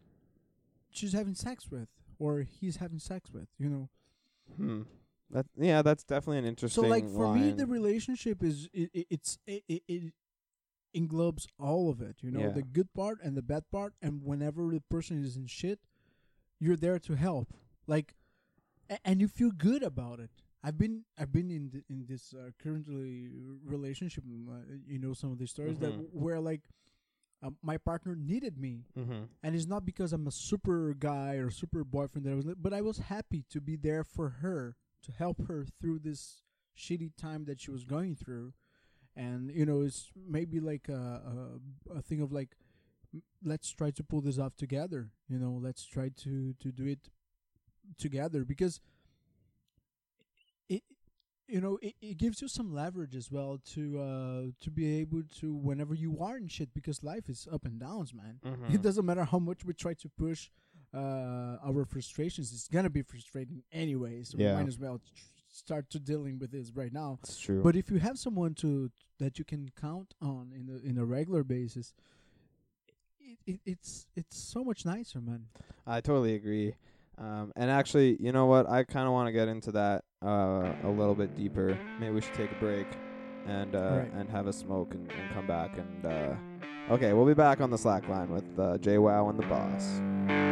she's having sex with or he's having sex with. You know. hmm. that yeah that's definitely an interesting So like for me, the relationship is it, it, it's it, it, it englobes all of it. You know, Yeah. the good part and the bad part. And whenever the person is in shit, you're there to help. Like, a- and you feel good about it. I've been I've been in th- in this uh, currently relationship. Uh, you know some of these stories that Mhm. where like um, my partner needed me, mm-hmm. and it's not because I'm a super guy or super boyfriend that I was, li- but I was happy to be there for her to help her through this shitty time that she was going through, and you know it's maybe like a a, a thing of like let's try to pull this off together. You know, let's try to to do it together because it you know it, it gives you some leverage as well to uh to be able to whenever you are in shit because life is up and downs man Mm-hmm. it doesn't matter how much we try to push uh our frustrations it's gonna be frustrating anyway so Yeah. we might as well tr- start to dealing with this right now it's true but if you have someone to that you can count on in a in a regular basis it, it it's it's so much nicer man I totally agree. Um, and actually, you know what? I kind of want to get into that uh, a little bit deeper. Maybe we should take a break and uh, Alright. and have a smoke and, and come back. And uh, okay, we'll be back on the slack line with uh, Jay Wow and the boss.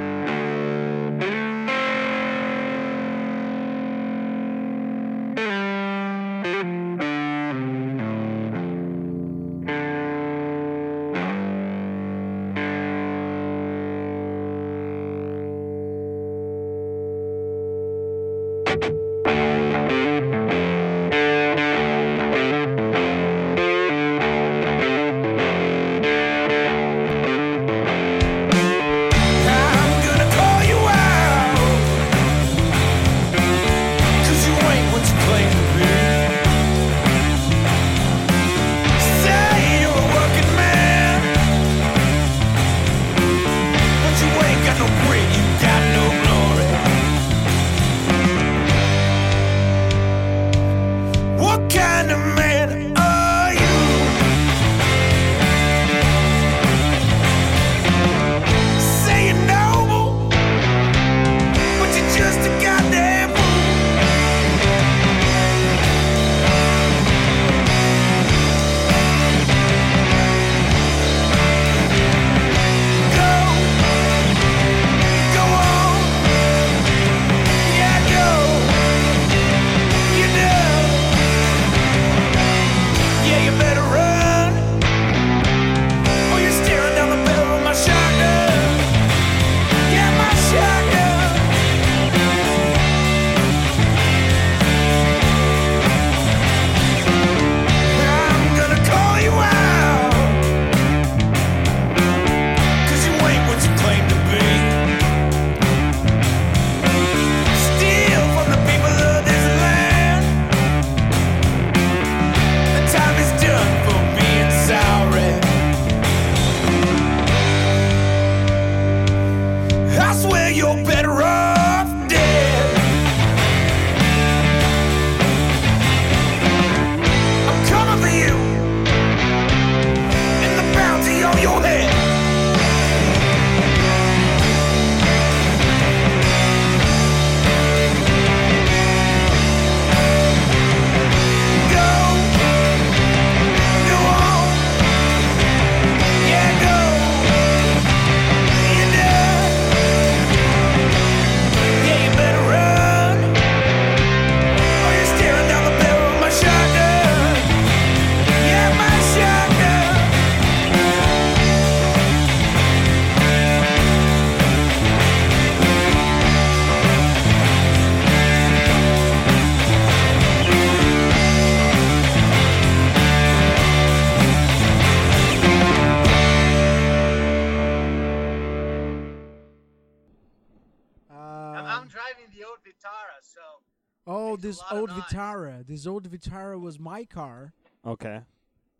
Vitara. This old Vitara was my car, Okay.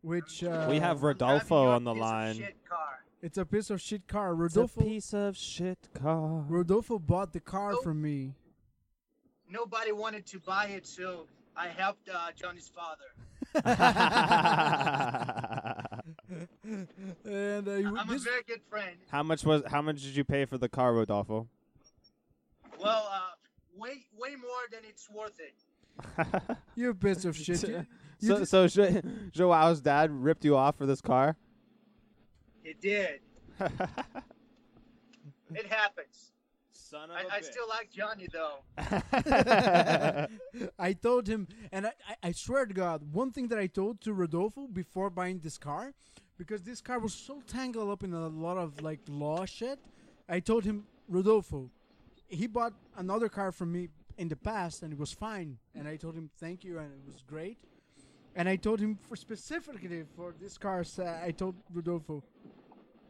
which uh, We have Rodolfo on the line. It's a piece of shit car. It's a Rodolfo piece of shit car. Rodolfo bought the car Nope. from me. Nobody wanted to buy it, so I helped uh, Johnny's father. and uh, you- I'm this, a very good friend. how much was? How much did you pay for the car, Rodolfo? Well, uh, way way more than it's worth it. you piece of shit. You, you so, so Jo- Joao's dad ripped you off for this car. It did. It happens. Son of I, I still like Johnny though. I told him, and I, I, I swear to God, one thing that I told to Rodolfo before buying this car, because this car was so tangled up in a lot of like law shit, I told him, Rodolfo, he bought another car from me in the past and it was fine. And I told him, thank you, and it was great. And I told him for specifically for this car, so I told Rodolfo,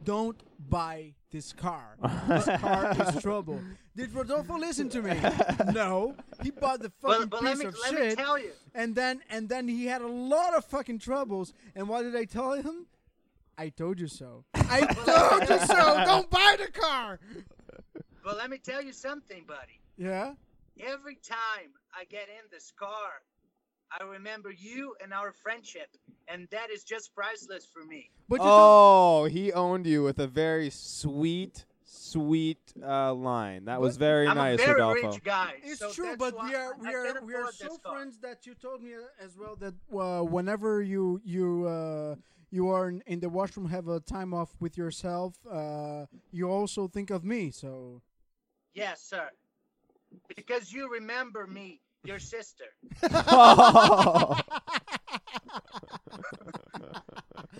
don't buy this car. This car is trouble. Did Rodolfo listen to me? no. He bought the fucking But, but piece let me of let me shit, tell you. and then and then he had a lot of fucking troubles. And what did I tell him? I told you so. I told you so. Don't buy the car. But let me tell you something, buddy. Yeah. Every time I get in this car, I remember you and our friendship, and that is just priceless for me. But you don't. oh, he owned you with a very sweet, sweet uh, line. That was very I'm nice, a very Rodolfo. rich guy. It's so true, but we are I- we are we are so this car. friends that you told me uh, as well that uh, whenever you you uh, you are in, in the washroom have a time off with yourself, uh, you also think of me. So Yes, sir. Because you remember me, your sister.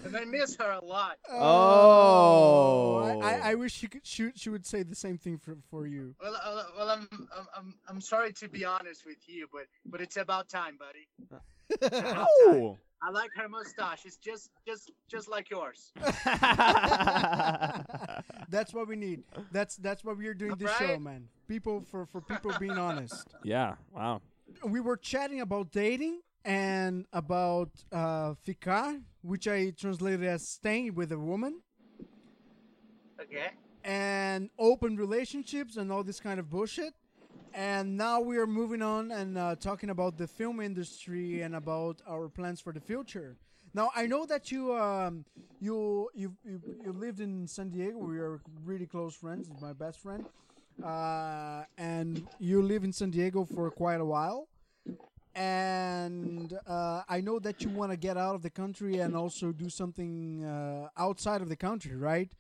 And I miss her a lot. Oh. I, I, I wish she could she, she would say the same thing for for you. Well, uh, well, I'm, I'm, I'm, I'm sorry to be honest with you, but, but it's about time, buddy. Ow. I like her mustache. It's just, just, just like yours. That's what we need. That's that's why we are doing this show, man. People for for people being honest. yeah. Wow. we were chatting about dating and about uh, ficar, which I translated as staying with a woman, Okay. and open relationships and all this kind of bullshit. And now we are moving on and uh, talking about the film industry and about our plans for the future. Now I know that you um, you, you you lived in San Diego. We are really close friends. My best friend, uh, and you live in San Diego for quite a while. And uh, I know that you want to get out of the country and also do something uh, outside of the country, right?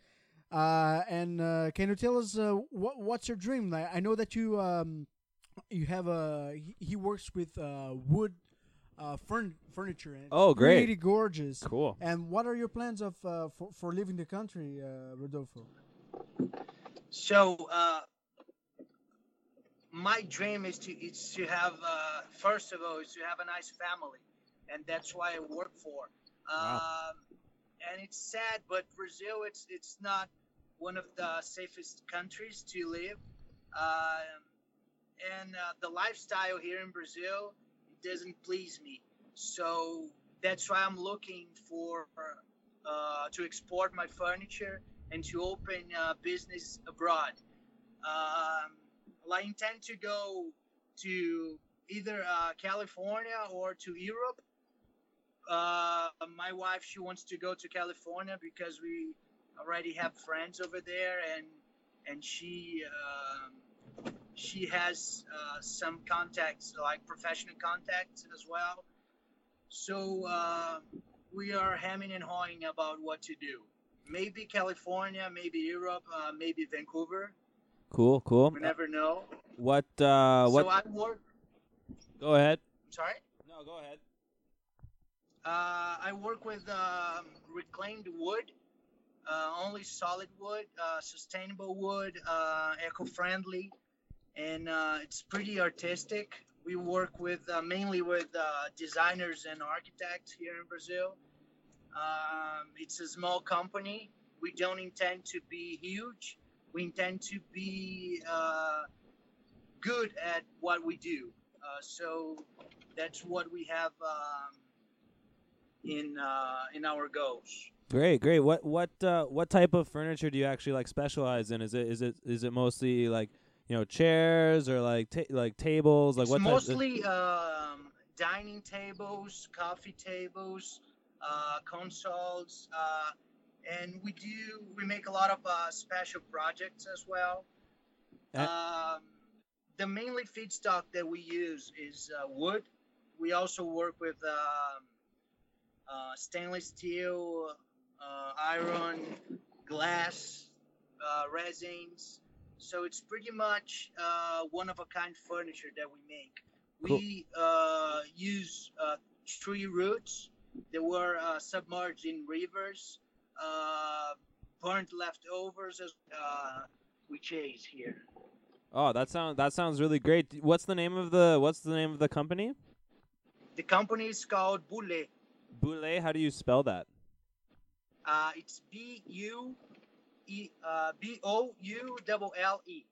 Uh, and uh, can you tell us uh, what what's your dream? Like, I know that you um, you have a he, he works with uh, wood uh, furn- furniture. And Oh, great. Really gorgeous. Cool. And what are your plans of uh, for for leaving the country, uh, Rodolfo? So, uh, my dream is to is to have uh, first of all is to have a nice family, and that's why I work for. Wow. Um, and it's sad, but Brazil it's it's not one of the safest countries to live. Um, and uh, the lifestyle here in Brazil doesn't please me. So that's why I'm looking for uh, to export my furniture and to open uh, business abroad. Um, I intend to go to either uh, California or to Europe. Uh, my wife, she wants to go to California because we already have friends over there, and and she um, she has uh, some contacts, like professional contacts as well. So uh, we are hemming and hawing about what to do. Maybe California, maybe Europe, uh, maybe Vancouver. Cool. Cool. We never know. What? Uh, what? So I work. go ahead. I'm sorry. No, go ahead. Uh, I work with um, reclaimed wood, uh, only solid wood, uh, sustainable wood, uh, eco-friendly, and uh, it's pretty artistic. We work with uh, mainly with designers and architects here in Brazil. Um, it's a small company. We don't intend to be huge. We intend to be good at what we do. So that's what we have um, in uh, in our goals. Great, great. What what uh, what type of furniture do you actually like specialize in? Is it is it is it mostly like you know chairs or like ta- like tables? Like it's what? mostly um, dining tables, coffee tables, uh, consoles, uh, and we do we make a lot of uh, special projects as well. Uh, um, the mainly feedstock that we use is uh, wood. We also work with um, uh, stainless steel, uh, iron, glass, uh, resins. So it's pretty much uh, one of a kind furniture that we make. Cool. We uh, use uh, tree roots that were uh, submerged in rivers, uh, burnt leftovers, as uh, we chase here. oh, that sounds that sounds really great. What's the name of the What's the name of the company? The company is called Boule. Boule. How do you spell that? Uh, it's B U E uh, B O U double L E.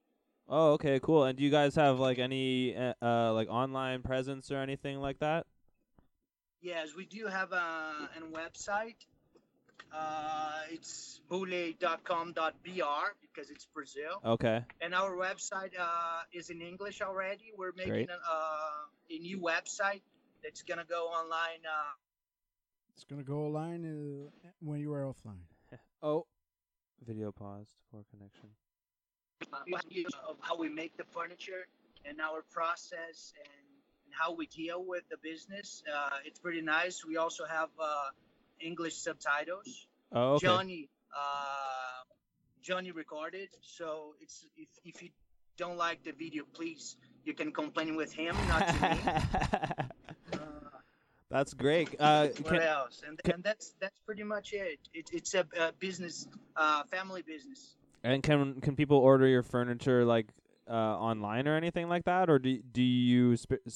Oh, okay, cool. And do you guys have like any uh, uh like online presence or anything like that? Yes, we do have a, a website. Uh, it's boule.com.br because it's Brazil. Okay. And our website uh, is in English already. We're making an, uh, a new website that's going to go online. Uh, It's gonna go online uh, when you are offline. Oh, video paused for connection. of how we make the furniture and our process and, and how we deal with the business. Uh, it's pretty nice. We also have uh, English subtitles. Oh, okay. Johnny, uh, Johnny recorded. So it's if, if you don't like the video, please you can complain with him, not to me. That's great. Uh, what can, else? And, can- and that's that's pretty much it. it it's a, a business, uh, family business. and can can people order your furniture like uh, online or anything like that, or do do you spe-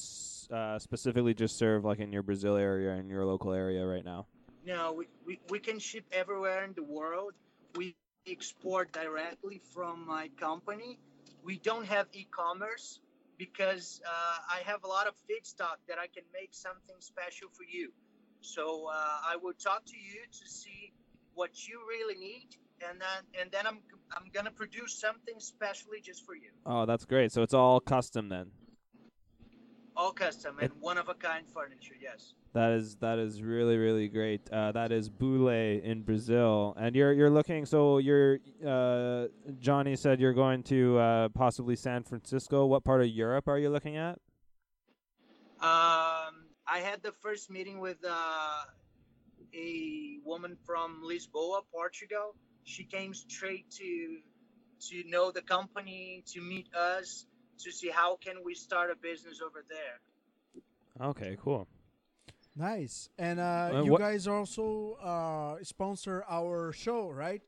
uh, specifically just serve like in your Brazil area in your local area right now? No, we, we, we can ship everywhere in the world. We export directly from my company. We don't have e-commerce because uh, I have a lot of feedstock that I can make something special for you. So uh, I will talk to you to see what you really need, and then and then I'm I'm gonna produce something specially just for you, Oh, that's great. So it's all custom then. All custom and one of a kind furniture. Yes. That is that is really really great. Uh, that is Boule in Brazil, and you're you're looking. So you're uh, Johnny said you're going to uh, possibly San Francisco. What part of Europe are you looking at? Um, I had the first meeting with uh, a woman from Lisboa, Portugal. She came straight to to know the company, to meet us, to see how can we start a business over there. Okay, cool. Nice. And uh, Uh, you what- guys also uh, sponsor our show, right?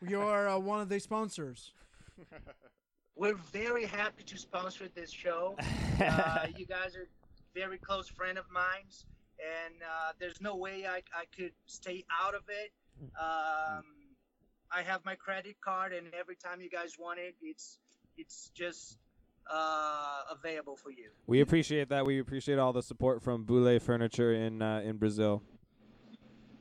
You are uh, one of the sponsors. We're very happy to sponsor this show. uh, you guys are very close friend of mine, and uh, there's no way I, I could stay out of it. Um, I have my credit card, and every time you guys want it, it's it's just uh, available for you. We appreciate that. We appreciate all the support from Boule Furniture in uh, in Brazil.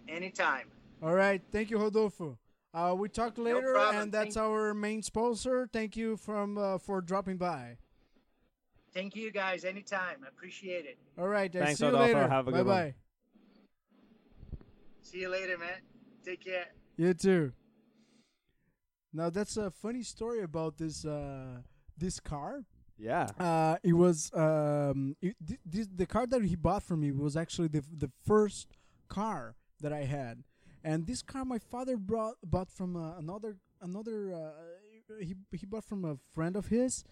Anytime. All right. Thank you, Rodolfo. Uh, we talk later, problem. and that's Thank- our main sponsor. Thank you from uh, for dropping by. Thank you guys. Anytime. I appreciate it. All right. I Thanks, see you later. Have a bye good one. bye. See you later, man. Take care. You too. Now that's a funny story about this uh, this car. Yeah. Uh, it was um, it, th- this, the car that he bought for me was actually the the first car that I had, and this car my father brought bought from uh, another another uh, he he bought from a friend of his,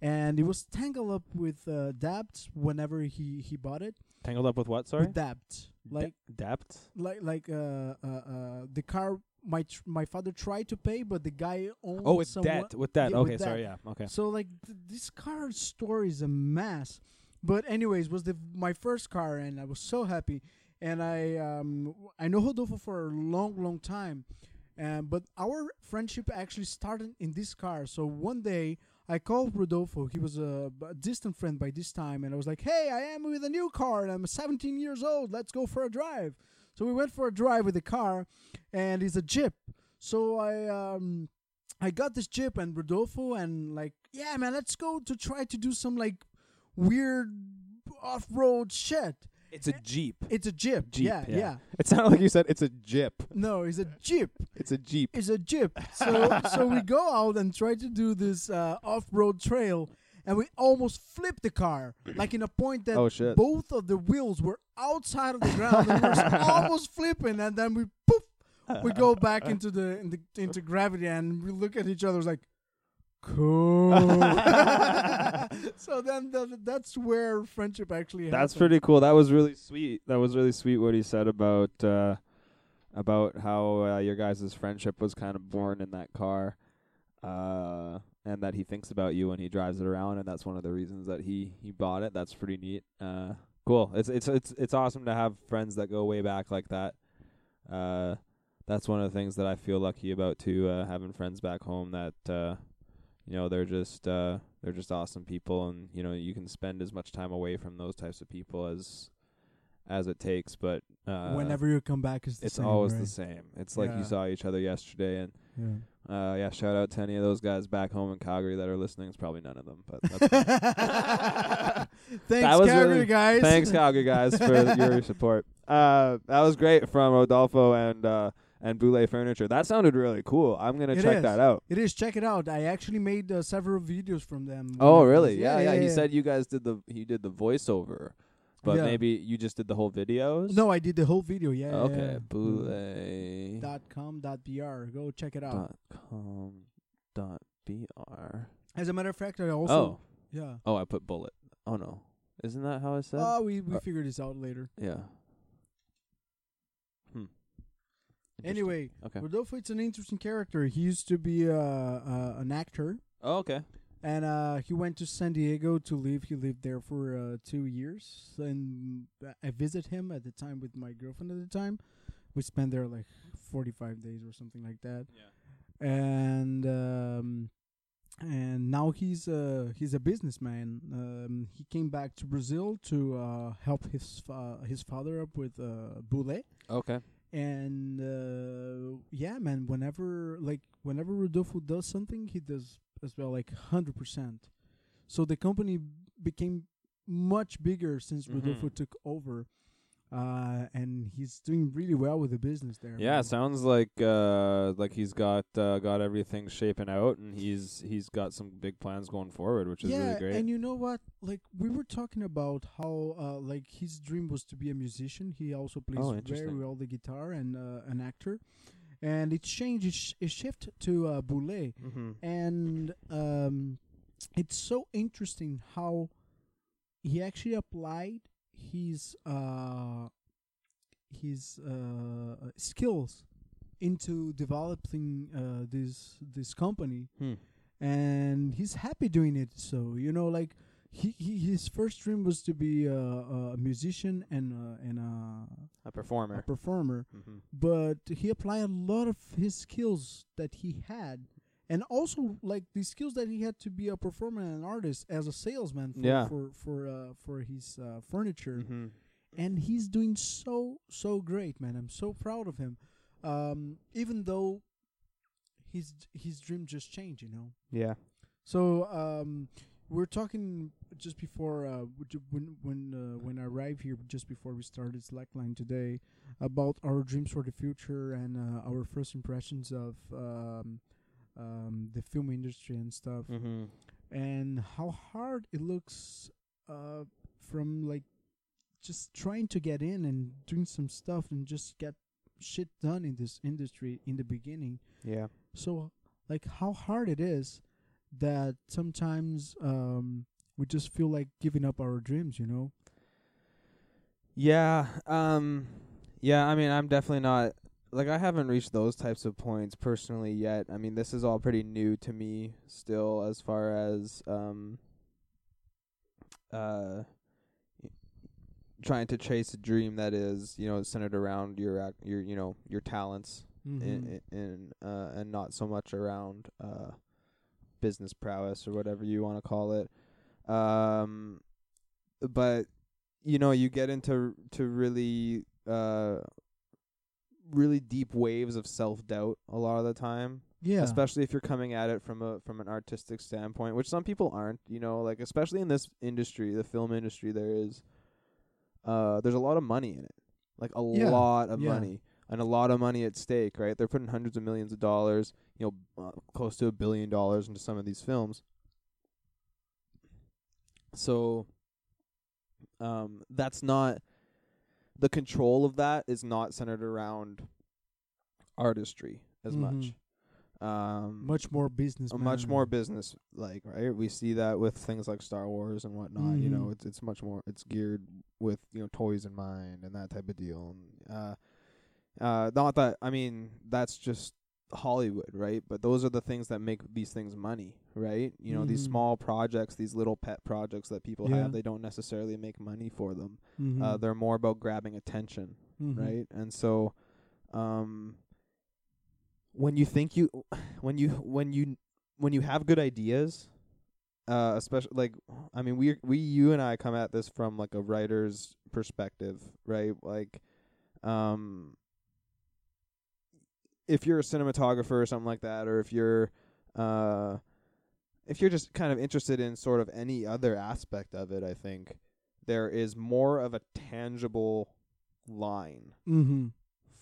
and it was tangled up with uh, debt whenever he he bought it. Tangled up with what? Sorry. With debt, like Debt. like like uh, uh, uh, the car my tr- my father tried to pay, but the guy owned Oh, with someone- debt. With debt. yeah, okay. with Sorry. debt. Yeah. Okay. So like th- this car story is a mess. But anyways, was the my first car and I was so happy. And I um I know Rodolfo for a long long time. Um, but our friendship actually started in this car. So one day I called Rodolfo. He was a, b- a distant friend by this time, and I was like, "Hey, I am with a new car, and I'm 17 years old. Let's go for a drive." So we went for a drive with the car, and it's a Jeep. So I um I got this Jeep and Rodolfo, and like, yeah, man, let's go to try to do some like weird off-road shit. It's a jeep. It's a Jeep. Jeep, yeah, yeah. yeah. It sounded like you said it's a jip. No, it's a Jeep. It's a jeep. It's a Jeep. So so we go out and try to do this uh, off-road trail, and we almost flipped the car, like in a point that Oh, both of the wheels were outside of the ground, and we were almost flipping, and then we poof, we go back into the, in the into gravity, and we look at each other it's like. Cool. so then th- that's where friendship actually That's happened. pretty cool. That was really sweet. That was really sweet what he said about uh about how uh, your guys' friendship was kind of born in that car. Uh and that he thinks about you when he drives it around and that's one of the reasons that he he bought it. That's pretty neat. Uh cool. It's it's it's it's awesome to have friends that go way back like that. Uh that's one of the things that I feel lucky about too, uh having friends back home that uh you know, they're just uh they're just awesome people and you know, you can spend as much time away from those types of people as as it takes, but uh Whenever you come back, it's the it's same, always right? the same. It's like Yeah. you saw each other yesterday and Yeah. Uh yeah, shout out to any of those guys back home in Calgary that are listening. It's probably none of them, but that's. Thanks, Calgary really- guys. Thanks, Calgary guys, for your support. Uh, that was great from Rodolfo and uh, and Boule Furniture. That sounded really cool. I'm gonna It check is. that out. It is. Check it out. I actually made uh, several videos from them. Oh, when I really? Yeah, yeah. He said you guys did the he did the voiceover, but Yeah. maybe you just did the whole videos. No, I did the whole video. Yeah. Okay. Boule Dot com. Dot br. Go check it out. dot com dot br. As a matter of fact, I also. Oh, Yeah. oh, I put bullet. Oh no, isn't that how I said? Oh, we we Uh, figured this out later. yeah. Hmm. Anyway, Okay. Rodolfo, it's an interesting character. He used to be uh, uh, an actor, Oh, okay. And uh, he went to San Diego to live. He lived there for uh, two years, and I visited him at the time with my girlfriend at the time. We spent there like forty-five days or something like that. Yeah. and um, and now he's uh he's a businessman. Um, he came back to Brazil to uh, help his fa- his father up with uh, Boule. Okay. And uh, yeah, man. Whenever like whenever Rodolfo does something, he does as well, like hundred percent. So the company became much bigger since Rodolfo Mhm. took over, uh, and he's doing really well with the business there. Yeah, man. sounds like uh like he's got uh, got everything shaping out and he's he's got some big plans going forward, which is yeah, really great. and you know what? Like we were talking about how uh, like his dream was to be a musician. He also plays Oh, very well the guitar and uh, an actor. And it changed. It, sh- it shifted to uh, Boule, Mm-hmm. and um, it's so interesting how he actually applied his uh, his uh, skills into developing uh, this this company Hmm. and he's happy doing it. So you know, like he, he his first dream was to be a, a musician and uh, and a, A performer. a performer. performer, mm-hmm. but he applied a lot of his skills that he had. And also, like the skills that he had to be a performer and an artist as a salesman for Yeah. for for, uh, for his uh, furniture, Mm-hmm. and he's doing so so great, man. I'm so proud of him. Um, even though his his dream just changed, you know. Yeah. So um, we're talking just before uh, when when uh, when I arrived here, just before we started Slackline today, about our dreams for the future and uh, our first impressions of um, um, the film industry and stuff, Mm-hmm. and how hard it looks uh, from like just trying to get in and doing some stuff and just get shit done in this industry in the beginning. Yeah. So, like, how hard it is that sometimes um, we just feel like giving up our dreams, you know? Yeah. Um. Yeah. I mean, I'm definitely not. Like, I haven't reached those types of points personally yet. I mean, this is all pretty new to me still, as far as um. Uh. Trying to chase a dream that is, you know, centered around your ac- your you know your talents Mm-hmm. in, in uh and not so much around uh business prowess or whatever you want to call it. Um, but you know, you get into to really uh really deep waves of self doubt a lot of the time. Yeah. especially if you're coming at it from a from an artistic standpoint, which some people aren't. You know, like especially in this industry, the film industry, there is uh there's a lot of money in it, like a Yeah, lot of yeah. money and a lot of money at stake. Right, they're putting hundreds of millions of dollars, you know, uh, close to a billion dollars into some of these films. So, um, that's not the control of that is not centered around artistry as much. Mhm. Um, much more business. much more business like right we see that with things like star wars and whatnot you know Mhm. it's it's much more it's geared with you know toys in mind and that type of deal and uh uh not that i mean that's just hollywood right but those are the things that make these things money right you know these Mhm. small projects these little pet projects that people Yeah. have they don't necessarily make money for them Mhm. uh they're more about grabbing attention Mhm. right? And so, um, when you think you, when you when you when you have good ideas, uh, especially like, I mean, we we you and I come at this from like a writer's perspective, right? Like, um, if you're a cinematographer or something like that, or if you're, uh, if you're just kind of interested in sort of any other aspect of it, I think there is more of a tangible line Mm-hmm.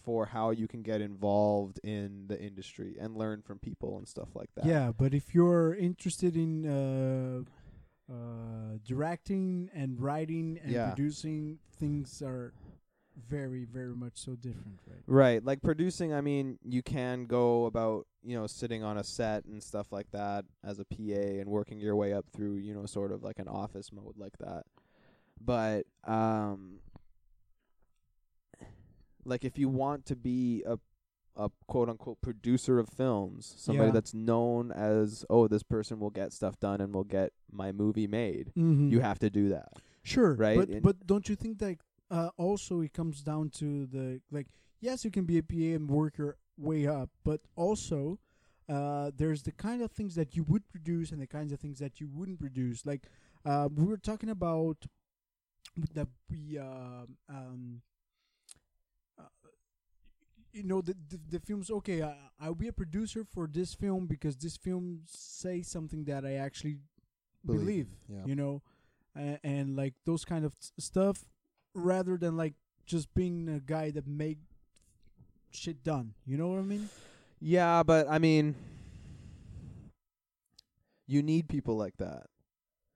for how you can get involved in the industry and learn from people and stuff like that. Yeah, but if you're interested in uh, uh, directing and writing and Yeah. producing, things are very, very much so different, right? Right. Like producing, I mean, you can go about, you know, sitting on a set and stuff like that as a PA and working your way up through, you know, sort of like an office mode like that. But um like if you want to be a a quote unquote producer of films, somebody Yeah. that's known as, oh, this person will get stuff done and will get my movie made, Mm-hmm. you have to do that. Sure, right? But And- but don't you think that uh, also it comes down to the like yes, you can be a PA and work your way up, but also uh, there's the kind of things that you would produce and the kinds of things that you wouldn't produce. Like uh, we were talking about that we uh, um, uh, you know the, the the films. Okay, I, I'll be a producer for this film because this film says something that I actually Believe. believe. Yeah. You know, and, and like those kind of s- stuff, rather than like just being a guy that make shit done. You know what I mean? Yeah, but I mean, you need people like that.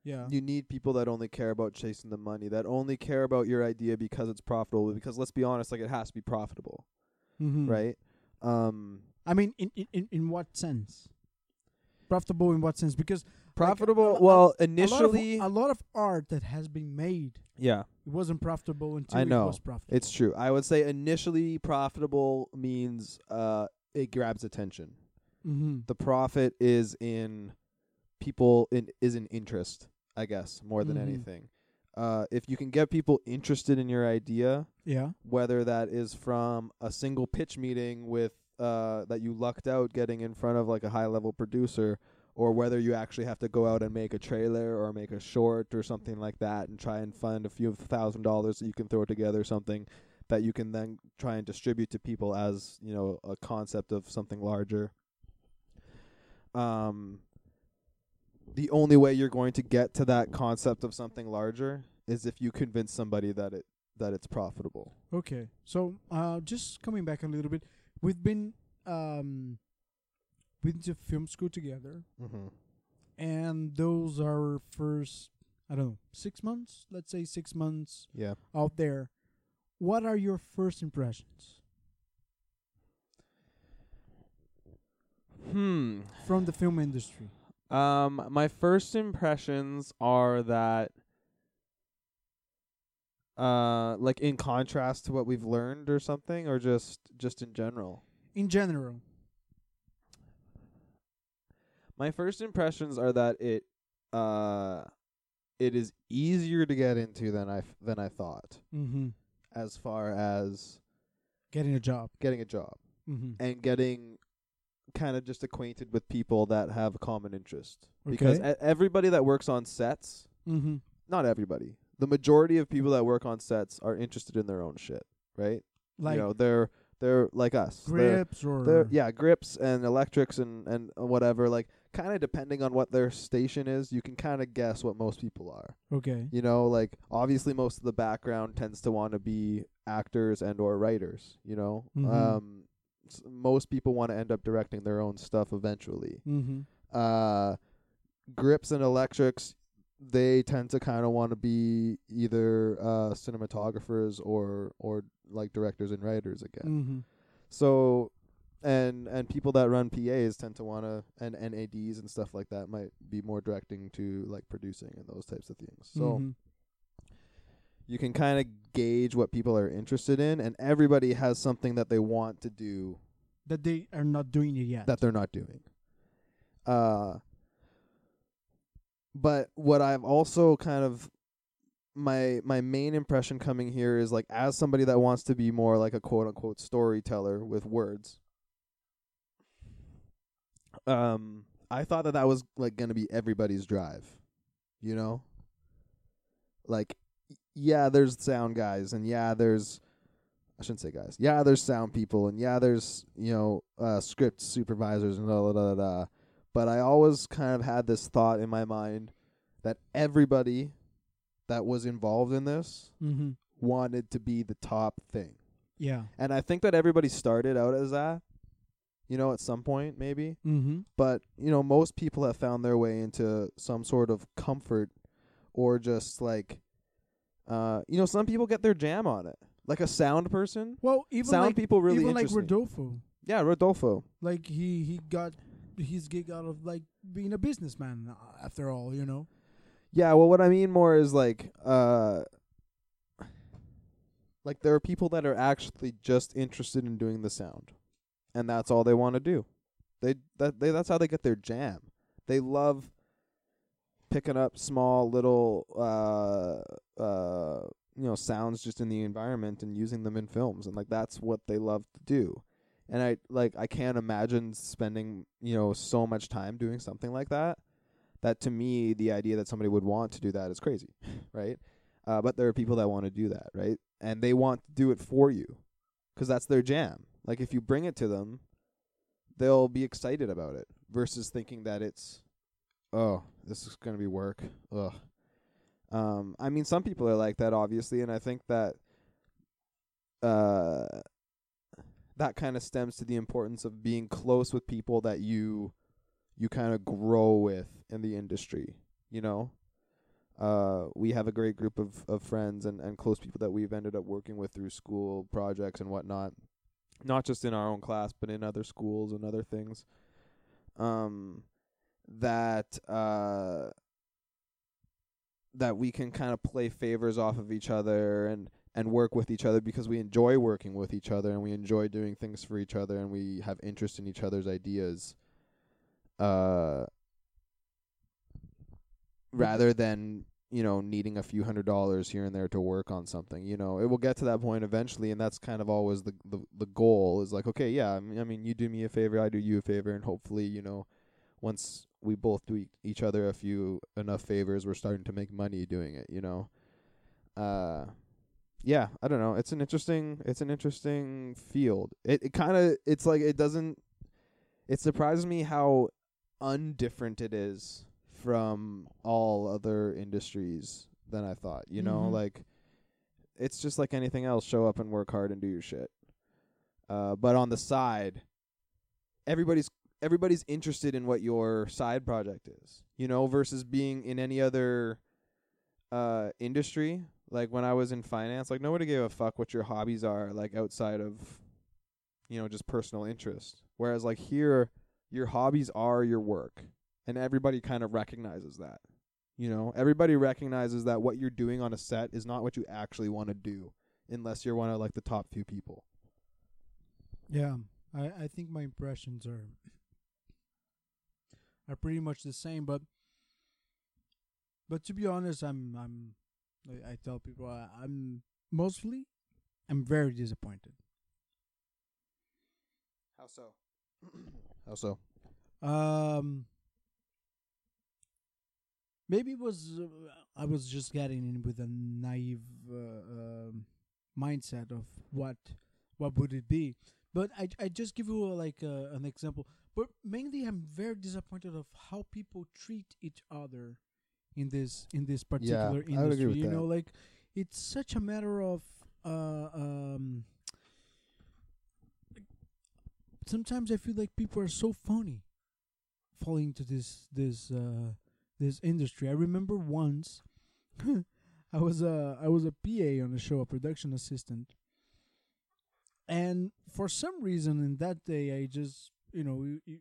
Yeah. You need people that only care about chasing the money, that only care about your idea because it's profitable. Because let's be honest, like it has to be profitable, mm-hmm. right? Um, I mean, in, in in what sense? Profitable in what sense? Because profitable. a- a- well, a initially, lot, of, a lot of art that has been made, yeah, it wasn't profitable until I know. it was profitable. it's true. I would say initially profitable means uh, it grabs attention. mm-hmm. The profit is in people in is in interest, I guess, more than Mhm. anything. Uh, if you can get people interested in your idea, Yeah. whether that is from a single pitch meeting with uh that you lucked out getting in front of like a high level producer or whether you actually have to go out and make a trailer or make a short or something like that and try and fund a few thousand dollars that you can throw together something that you can then try and distribute to people as, you know, a concept of something larger. Um the only way you're going to get to that concept of something larger is if you convince somebody that it that it's profitable. Okay. So, uh, just coming back a little bit, we've been um, been to film school together, Mm-hmm. and those are first, I don't know, six months. Let's say six months Yeah. out there. What are your first impressions Hmm. from the film industry? Um, my first impressions are that, uh, like in contrast to what we've learned or something, or just just in general. In general, My first impressions are that it, uh, it is easier to get into than I f- than I thought, mm-hmm. as far as getting a job. getting a job Mm-hmm. and getting kind of just acquainted with people that have a common interest because e- everybody that works on sets, Mm-hmm. not everybody, the majority of people that work on sets are interested in their own shit, right? Like you know, they're they're like us. They're- grips or they're yeah, grips and electrics and and whatever. Like kind of depending on what their station is, you can kind of guess what most people are. okay. You know, like obviously most of the background tends to want to be actors and or writers. You know, Mhm. um, s- most people want to end up directing their own stuff eventually. Mm-hmm. Uh, grips and electrics, they tend to kind of want to be either uh cinematographers or or like directors and writers again. Mm-hmm. So, and and people that run PAs tend to want to and NADs and stuff like that might be more directing to like producing and those types of things. So Mm-hmm. you can kind of gauge what people are interested in, and everybody has something that they want to do that they are not doing it yet. that they're not doing. Uh, but what I've also kind of my my main impression coming here is like as somebody that wants to be more like a quote unquote storyteller with words. Um, I thought that that was like going to be everybody's drive, you know. Like, yeah, there's sound guys, and yeah, there's I shouldn't say guys. Yeah, there's sound people, and yeah, there's you know uh, script supervisors and da da da da. But I always kind of had this thought in my mind that everybody that was involved in this mm-hmm. wanted to be the top thing, Yeah. and I think that everybody started out as that. You know, at some point maybe, Mm-hmm. but you know, most people have found their way into some sort of comfort, or just like, uh, you know, some people get their jam on it. Like a sound person, Well, even sound like people really even like. Rodolfo, Yeah, Rodolfo. like he he got his gig out of like being a businessman. uh, After all, you know. Yeah, well, what I mean more is like, uh, like there are people that are actually just interested in doing the sound, and that's all they want to do. They that they that's how they get their jam. They love picking up small little uh uh you know sounds just in the environment and using them in films, and like that's what they love to do. And I like I can't imagine spending you know so much time doing something like that that to me the idea that somebody would want to do that is crazy right uh, but there are people that want to do that right and they want to do it for you because that's their jam like if you bring it to them they'll be excited about it versus thinking that it's oh this is going to be work ugh um i mean some people are like that obviously and i think that uh that kind of stems to the importance of being close with people that you you kind of grow with in the industry, you know? Uh, we have a great group of, of friends and, and close people that we've ended up working with through school projects and whatnot. Not just in our own class, but in other schools and other things. Um, that uh, that we can kind of play favors off of each other and and work with each other because we enjoy working with each other and we enjoy doing things for each other and we have interest in each other's ideas uh rather than you know needing a few hundred dollars here and there to work on something you know it will get to that point eventually and that's kind of always the the, the goal is like okay yeah I mean, you do me a favor I do you a favor and hopefully you know once we both do e- each other a few enough favors we're starting to make money doing it you know? Uh yeah i don't know it's an interesting it's an interesting field. It it kind of it's like it doesn't it surprises me how undifferent it is from all other industries than I thought. You know, Mhm. like it's just like anything else. Show up and work hard and do your shit. Uh, but on the side, everybody's everybody's interested in what your side project is. You know, versus being in any other uh industry. Like when I was in finance, like nobody gave a fuck what your hobbies are, like outside of you know just personal interest. Whereas like here, your hobbies are your work, and everybody kind of recognizes that. You know, everybody recognizes that what you're doing on a set is not what you actually want to do, unless you're one of like the top few people. Yeah, I I think my impressions are are pretty much the same, but but to be honest, I'm I'm I, I tell people I, I'm mostly I'm very disappointed. How so? How so? Um, maybe it was uh, I was just getting in with a naive uh, um, mindset of what what would it be. But I I just give you uh, like uh, an example. But mainly, I'm very disappointed of how people treat each other in this in this particular agree industry. with you that. know, like it's such a matter of uh um. Sometimes I feel like people are so phony falling into this this uh this industry. I remember once I was a I was a PA on a show, a production assistant. And for some reason in that day I just, you know, it, it,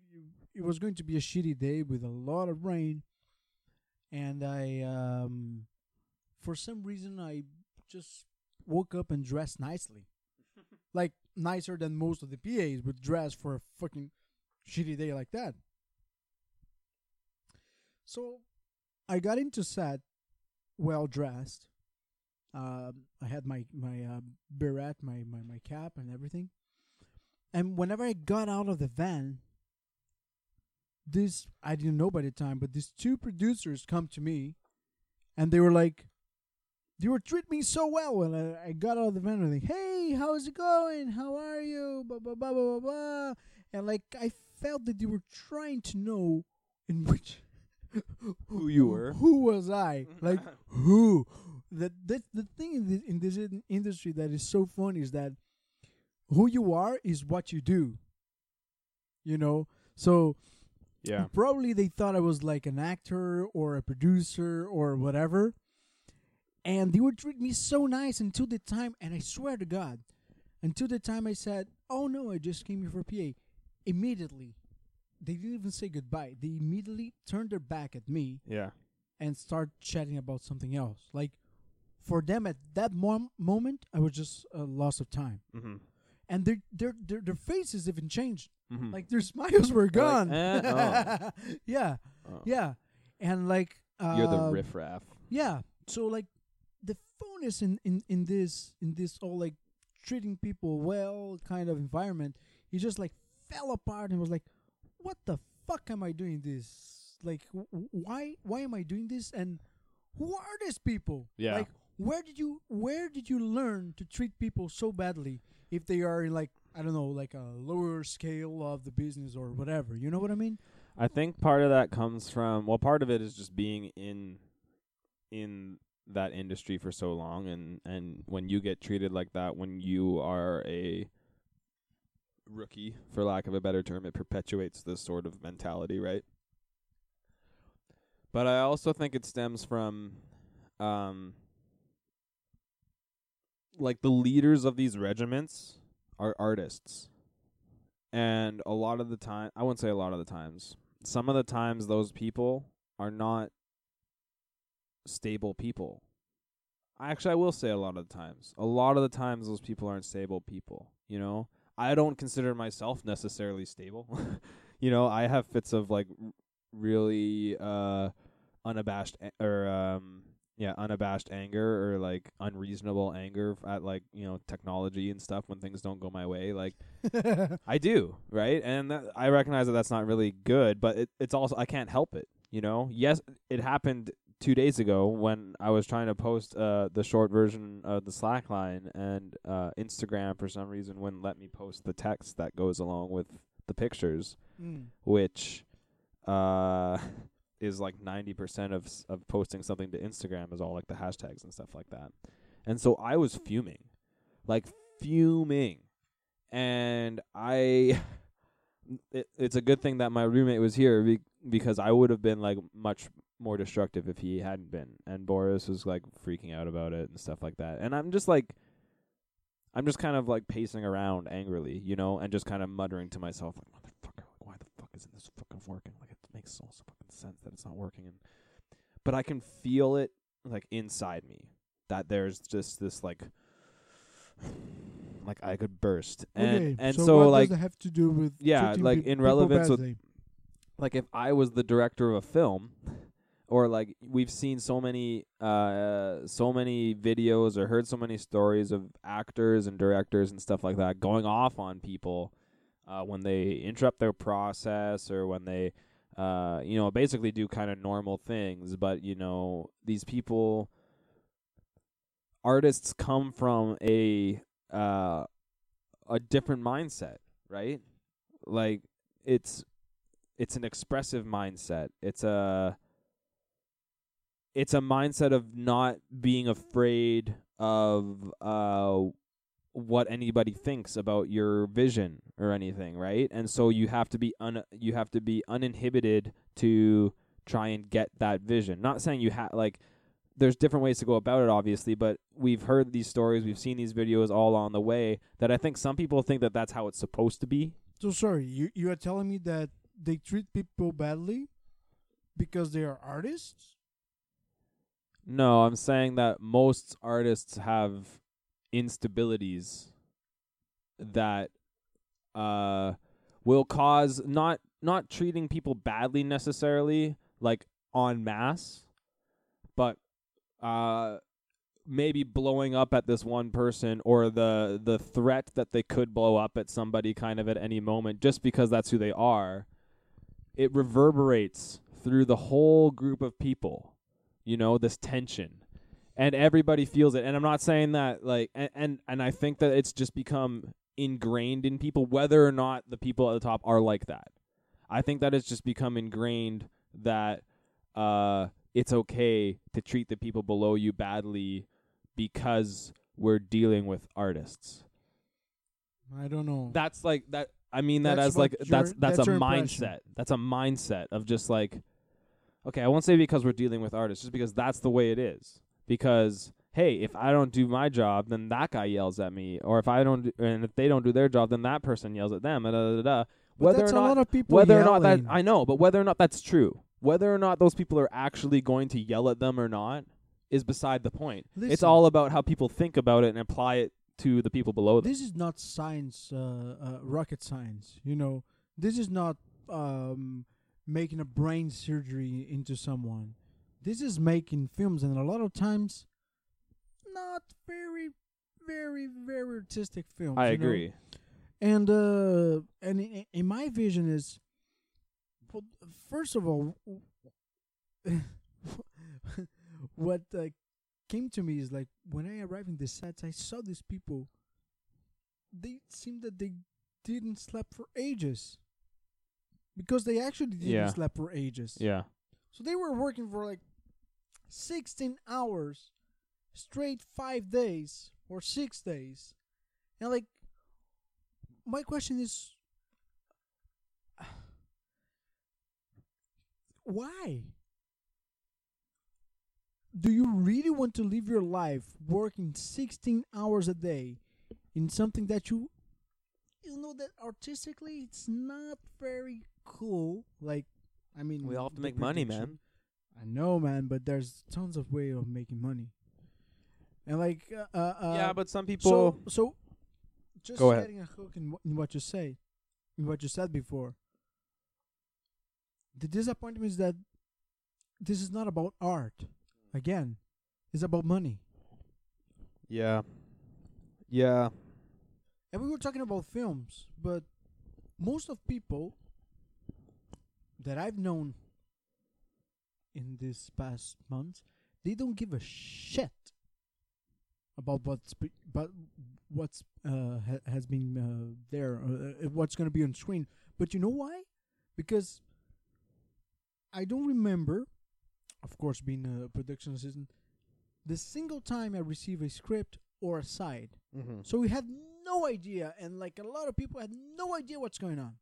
it was going to be a shitty day with a lot of rain and I um for some reason I just woke up and dressed nicely. like nicer than most of the PAs would dress for a fucking shitty day like that. So I got into set well dressed. Um, I had my my uh, beret, my, my my cap, and everything. And whenever I got out of the van, this I didn't know by the time, but these two producers come to me, and they were like, "They were treating me so well." And I, I got out of the van and like, "Hey, how's it going? How are you?" Blah blah blah blah blah. And like I felt that they were trying to know in which Who you were. Who was I? Like who? That that the thing in this, in this industry that is so funny is that who you are is what you do. You know, so Yeah. probably they thought I was like an actor or a producer or whatever, and they would treat me so nice until the time. And I swear to God, until the time I said, "Oh no, I just came here for PA," immediately they didn't even say goodbye. They immediately turned their back at me Yeah. and start chatting about something else. Like for them at that mom- moment, I was just a loss of time. Mm-hmm. And their their their, their faces even changed. Mm-hmm. Like their smiles were gone. eh, oh. yeah, yeah, and like uh, You're the riffraff. Yeah, so like the phoneness in in in this in this all like treating people well kind of environment, he just like fell apart and was like, "What the fuck am I doing this? Like, w- why why am I doing this? And who are these people? Yeah. Like, where did you where did you learn to treat people so badly if they are in like I don't know like a lower scale of the business or whatever? You know what I mean? I think part of that comes from well, part of it is just being in in that industry for so long, and and when you get treated like that, when you are a rookie, for lack of a better term, it perpetuates this sort of mentality, right? But I also think it stems from, um, like the leaders of these regiments are artists. And a lot of the time, I wouldn't say a lot of the times, some of the times those people are not stable people. Actually, I will say a lot of the times. A lot of the times those people aren't stable people, you know? I don't consider myself necessarily stable. you know, I have fits of like r- really uh unabashed a- or um yeah, unabashed anger or like unreasonable anger at like, you know, technology and stuff when things don't go my way. Like I do, right? And that, I recognize that that's not really good, but it, it's also I can't help it. You know, yes, it happened two days ago when I was trying to post uh, the short version of the Slack line, and uh, Instagram for some reason wouldn't let me post the text that goes along with the pictures, Mm. which uh, is like ninety percent of s- of posting something to Instagram is all like the hashtags and stuff like that. And so I was fuming, like fuming and I it, it's a good thing that my roommate was here be, because I would have been like much more destructive if he hadn't been. And Boris was like freaking out about it and stuff like that. And I'm just like I'm just kind of like pacing around angrily you know and just kind of muttering to myself like motherfucker like why the fuck isn't this fucking working? Like it makes so, so fucking sense that it's not working. And but I can feel it like inside me that there's just this like like I could burst. And okay, and so, so, what like does have to do with Yeah, like, in relevance with- like if I was the director of a film or like we've seen so many uh so many videos or heard so many stories of actors and directors and stuff like that going off on people uh, when they interrupt their process or when they, uh, you know, basically do kind of normal things. But you know, these people, artists, come from a uh, a different mindset, right? Like it's it's an expressive mindset. It's a it's a mindset of not being afraid of uh what anybody thinks about your vision or anything, right? And so you have to be un you have to be uninhibited to try and get that vision. Not saying you have like there's different ways to go about it obviously, but we've heard these stories, we've seen these videos all on the way that I think some people think that that's how it's supposed to be. So sorry, you you are telling me that they treat people badly because they are artists? No, I'm saying that most artists have instabilities that uh will cause not not treating people badly necessarily like en masse but uh maybe blowing up at this one person or the the threat that they could blow up at somebody kind of at any moment just because that's who they are it reverberates through the whole group of people you know this tension. And everybody feels it. And i'm not saying that like and and, and i think that it's just become ingrained in people whether or not the people at the top are like that. I think that it's just become ingrained that uh it's okay to treat the people below you badly because we're dealing with artists. I don't know. that's like that i mean that That's as like your- that's that's, that's a mindset impression. that's a mindset of just like okay i won't say because we're dealing with artists just because that's the way it is. Because hey if i don't do my job then that guy yells at me. Or if i don't do, and if they don't do their job then that person yells at them and da, da, da, da. Whether that's or a not lot of people whether or not that i know but whether or not that's true. Whether or not those people are actually going to yell at them or not is beside the point. It's all about how people think about it and apply it to the people below them. This is not science, uh, uh, rocket science. You know, this is not um, making a brain surgery into someone. This is making films, and a lot of times, not very, very, very artistic films. i you know? agree And uh, and in, in my vision is, well, first of all, what uh, came to me is like when I arrived in the sets, I saw these people. They seemed that they didn't sleep for ages, because they actually didn't Yeah. sleep for ages. yeah So they were working for like 16 hours straight 5 days or 6 days. And like my question is why? Do you really want to live your life working 16 hours a day in something that you you know that artistically it's not very cool like I mean we all have to make money man I know, man, but there's tons of way of making money. And like, uh, uh, uh, yeah, but some people. so so, just Go ahead. getting a hook in, in what you say, in what you said before. The disappointment is that this is not about art. Again, it's about money. Yeah. Yeah. And we were talking about films, but most of people that I've known in this past months, they don't give a shit about what's be, but what's uh, ha- has been uh, there, uh, what's going to be on screen. But you know why? Because I don't remember, of course, being a production assistant, the single time I receive a script or a side. Mm-hmm. So we had no idea, and like a lot of people had no idea what's going on,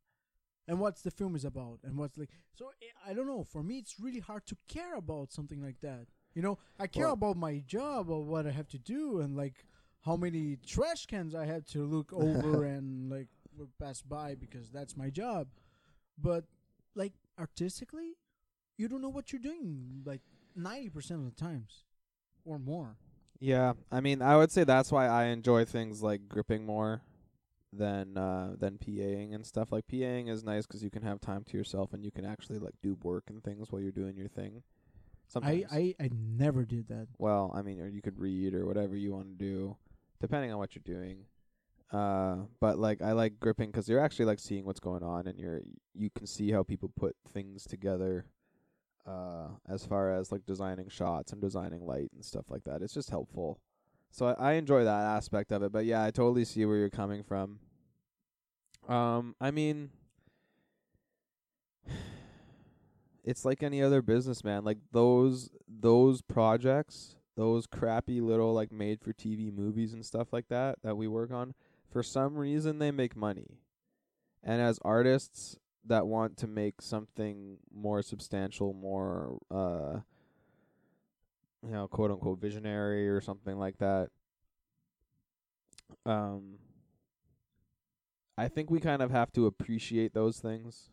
and what's the film is about, and what's like. So I- I don't know. For me, it's really hard to care about something like that. You know, I care Well- about my job or what I have to do, and like how many trash cans I have to look over and like pass by because that's my job. But like artistically, you don't know what you're doing. Like ninety percent of the times, or more. Yeah, I mean, I would say that's why I enjoy things like gripping more than uh than PAing and stuff. Like PAing is nice 'cause you can have time to yourself and you can actually like do work and things while you're doing your thing. Sometimes. I, I I never did that. well, I mean, or you could read or whatever you want to do, depending on what you're doing. Uh, but like I like gripping 'cause you're actually like seeing what's going on, and you're you can see how people put things together. Uh, as far as like designing shots and designing light and stuff like that, it's just helpful. So I, I enjoy that aspect of it. But yeah, I totally see where you're coming from. Um, I mean, it's like any other businessman. Like those those projects, those crappy little like made for TV movies and stuff like that that we work on, for some reason they make money. And as artists that want to make something more substantial, more uh you know, quote unquote visionary or something like that. Um I think we kind of have to appreciate those things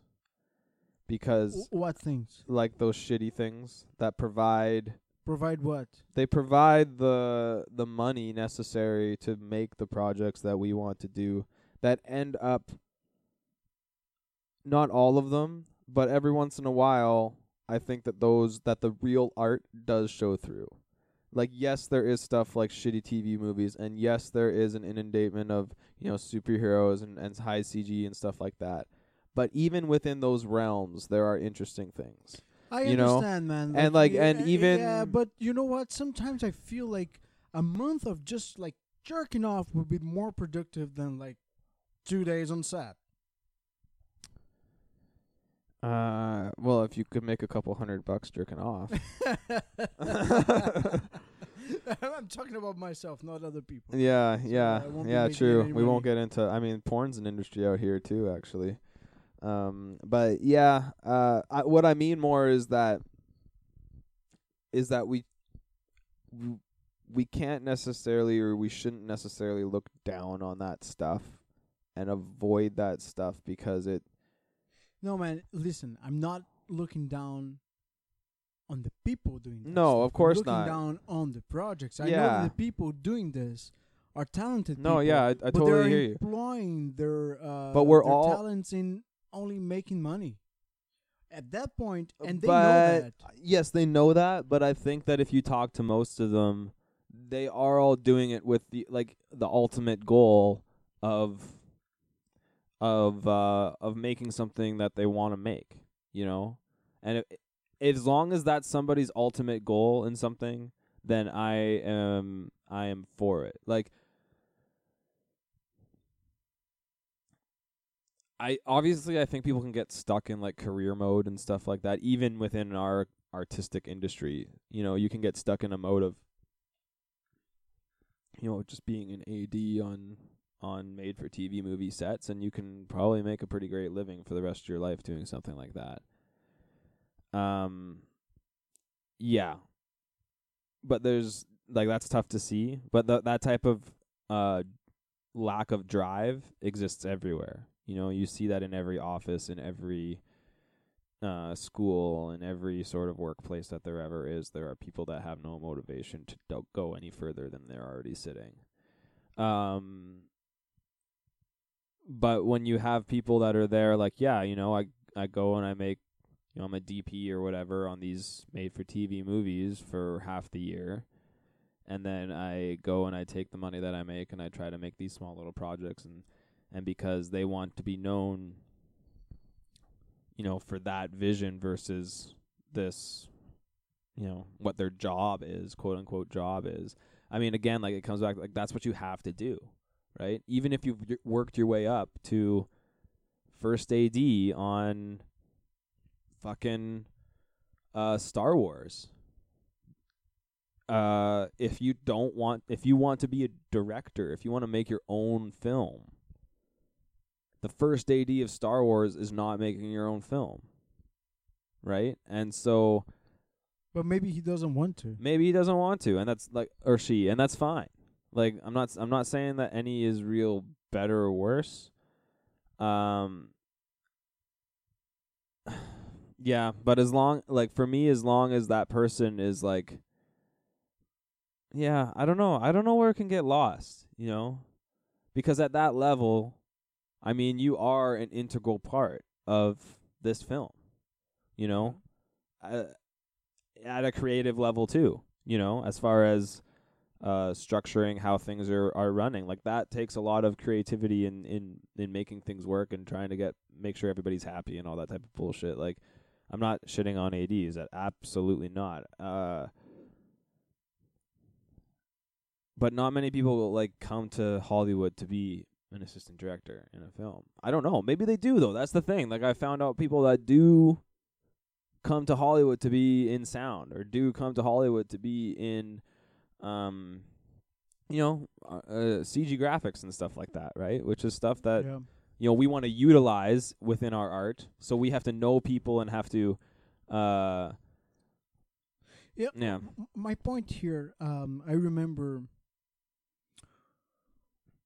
because what things like those shitty things that provide provide what? they provide the the money necessary to make the projects that we want to do that end up not all of them but every once in a while i think that those that the real art does show through like yes there is stuff like shitty tv movies and yes there is an inundation of you know superheroes and, and high cg and stuff like that but even within those realms there are interesting things I you know, understand, man. and, like, yeah, and even- yeah, but you know what? Sometimes I feel like a month of just like jerking off would be more productive than like two days on set. Uh well if you could make a couple hundred bucks jerking off I'm talking about myself, not other people. Yeah, So yeah, I won't be yeah. True. We won't get into. I mean, porn's an industry out here too, actually. Um, but yeah, uh, I, what I mean more is that is that we we can't necessarily or we shouldn't necessarily look down on that stuff and avoid that stuff because it No, man. Listen, I'm not looking down on the people doing. That No, of course I'm looking not. down on the projects. I know Yeah. that the people doing this are talented. no, people, yeah, I, I but totally they're hear you. employing their uh, But we're their all- talents in only making money. At that point, and they know that. yes, they know that. But I think that if you talk to most of them, they are all doing it with the like the ultimate goal of of uh of making something that they want to make. You know, and as long as that's somebody's ultimate goal in something, then I am I am for it. Like. I obviously I think people can get stuck in like career mode and stuff like that even within our artistic industry. You know, you can get stuck in a mode of you know, just being an AD on on made for TV movie sets and you can probably make a pretty great living for the rest of your life doing something like that. Um yeah. But there's like that's tough to see, but th- that type of uh lack of drive exists everywhere. You know, you see that in every office, in every uh, school, in every sort of workplace that there ever is. There are people that have no motivation to do- go any further than they're already sitting. Um, but when you have people that are there, like, yeah, you know, I I go and I make, you know, I'm a DP or whatever on these made for TV movies for half the year. And then I go and I take the money that I make and I try to make these small little projects and and because they want to be known you know for that vision versus this you know what their job is quote unquote job is i mean again like it comes back like that's what you have to do right even if you've worked your way up to first ad on fucking uh star wars uh if you don't want if you want to be a director if you want to make your own film the first AD of Star Wars is not making your own film. Right? And so But maybe he doesn't want to. maybe he doesn't want to and that's like or she and that's fine. Like I'm not I'm not saying that any is real better or worse. Um yeah, but as long like for me as long as that person is like yeah, I don't know. I don't know where it can get lost, you know? Because at that level, I mean, you are an integral part of this film, you know? Uh, at a creative level too, you know, as far as uh, structuring how things are, are running. Like that takes a lot of creativity in, in, in making things work and trying to get make sure everybody's happy and all that type of bullshit. Like I'm not shitting on ADs. That absolutely not. Uh, but not many people like come to Hollywood to be an assistant director in a film. I don't know. Maybe they do though. That's the thing. Like I found out people that do come to Hollywood to be in sound or do come to Hollywood to be in um you know uh, uh, CG graphics and stuff like that, right? Which is stuff that yeah. you know we want to utilize within our art. So we have to know people and have to uh Yeah. Yeah. My point here, um, I remember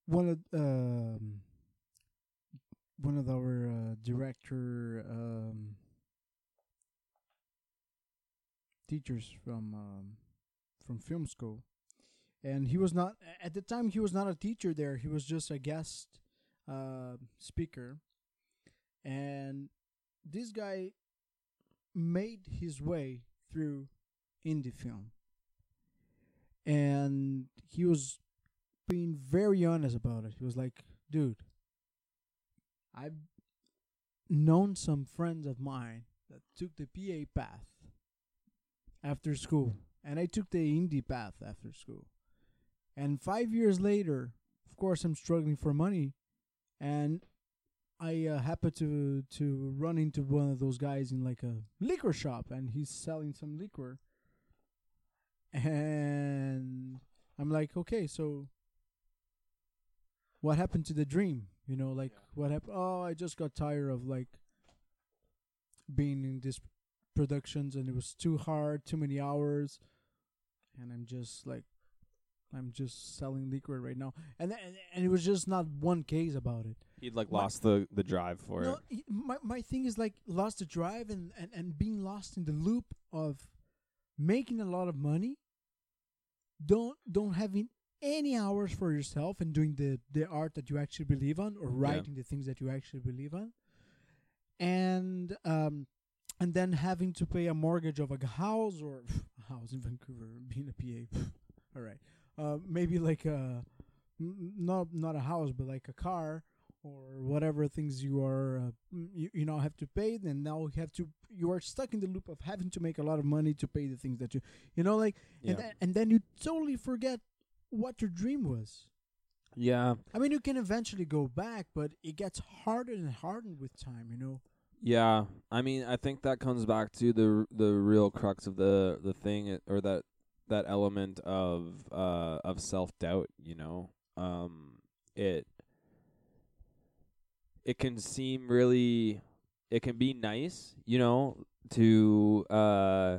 one of um, one of our uh, director um, teachers from um, from film school, and he was not at the time. He was not a teacher there. He was just a guest uh, speaker, and this guy made his way through indie film. And he was being very honest about it. He was like, dude, I've known some friends of mine that took the PA path after school, and I took the indie path after school. And five years later, of course, I'm struggling for money, and I uh, happened to to run into one of those guys in like a liquor shop, and he's selling some liquor. And I'm like, okay, so what happened to the dream? You know, like what happened? Oh, I just got tired of like being in these productions, and it was too hard, too many hours, and I'm just like, I'm just selling liquor right now, and th- and, it was just not one case about it. he'd like My- lost the the drive for No, it. my my thing is like lost the drive and, and and being lost in the loop of making a lot of money. Don't don't having any hours for yourself and doing the the art that you actually believe on or writing the things that you actually believe on, and um and then having to pay a mortgage of a house or house in Vancouver being a PA. all right, uh, maybe like a not not a house but like a car or whatever things you are uh, you, you now have to pay then now you have to you are stuck in the loop of having to make a lot of money to pay the things that you you know like Yeah. and, then, and then you totally forget what your dream was yeah. i mean you can eventually go back but it gets harder and harder with time you know Yeah, I mean, I think that comes back to the the real crux of the the thing, or that that element of uh of self doubt. You know, um, it it can seem really, it can be nice, you know, to uh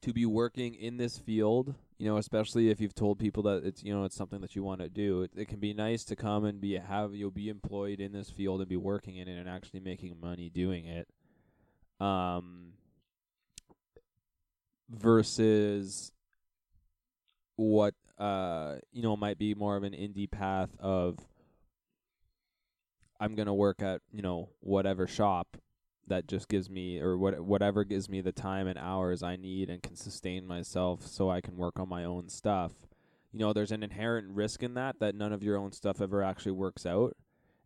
to be working in this field. You know, especially if you've told people that it's you know it's something that you want to do. It, it can be nice to come and be have you'll be employed in this field and be working in it and actually making money doing it. Um versus what uh you know might be more of an indie path of I'm to work at, you know, whatever shop that just gives me or what whatever gives me the time and hours I need and can sustain myself so I can work on my own stuff. You know, there's an inherent risk in that that none of your own stuff ever actually works out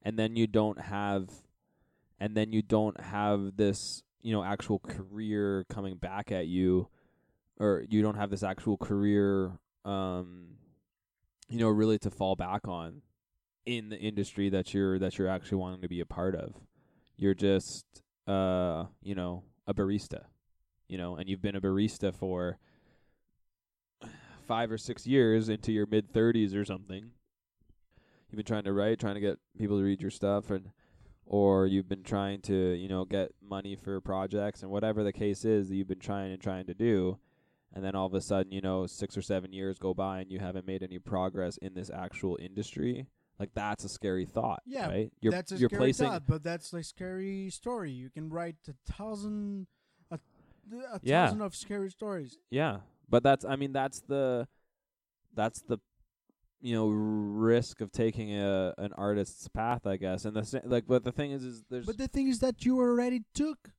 and then you don't have and then you don't have this, you know, actual career coming back at you or you don't have this actual career um you know really to fall back on in the industry that you're that you're actually wanting to be a part of. You're just uh, you know, a barista. You know, and you've been a barista for 5 or 6 years into your mid 30s or something. You've been trying to write, trying to get people to read your stuff and or you've been trying to, you know, get money for projects and whatever the case is that you've been trying and trying to do and then all of a sudden, you know, 6 or 7 years go by and you haven't made any progress in this actual industry. Like that's a scary thought, Yeah, right? You're that's a you're scary placing thought, but that's a scary story. You can write a thousand, a, a Yeah. thousand of scary stories. Yeah, but that's I mean that's the that's the you know risk of taking a an artist's path, I guess. And the like, but the thing is, is there's But the thing is that you already took.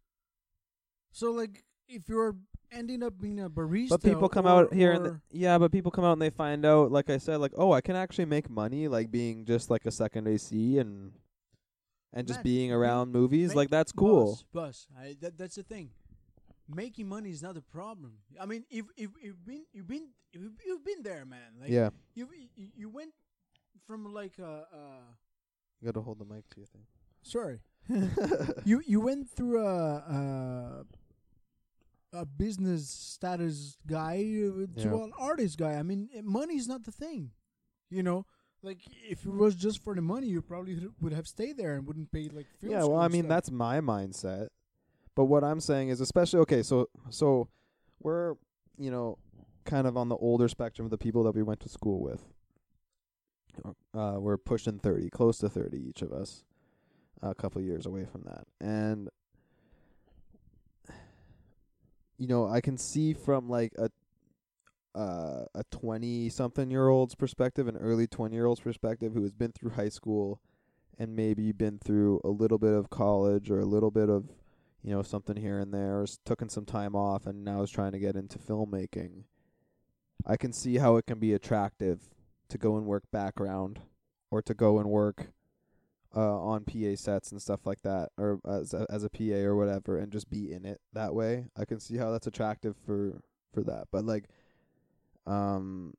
So like if you're ending up being a barista, But people come or- out here and th- yeah, but people come out and they find out, like I said, like oh, I can actually make money, like being just like a second AC and and just Man, being you around movies, make- like that's cool. Boss, boss, I, that, that's the thing. Making money is not the problem. I mean, if if you've been you've been you've, you've been there, man. Like yeah, you you you went from like a uh, you got to hold the mic to your thing. sorry. you you went through a a, a business status guy to Yeah. an artist guy. I mean, money is not the thing. You know, like if it was just for the money, you probably would have stayed there and wouldn't pay like. Yeah, well, I mean stuff. that's my mindset. But what I'm saying is, especially okay, so so we're you know kind of on the older spectrum of the people that we went to school with. Uh, we're pushing thirty, close to thirty each of us, a couple years away from that, and you know I can see from like a uh, a twenty something year old's perspective, an early twenty year old's perspective, who has been through high school and maybe been through a little bit of college or a little bit of you know something here and there or some time off and now is trying to get into filmmaking i can see how it can be attractive to go and work background or to go and work uh, on PA sets and stuff like that, or as a, as a PA or whatever, and just be in it that way. I can see how that's attractive for for that. But like, um,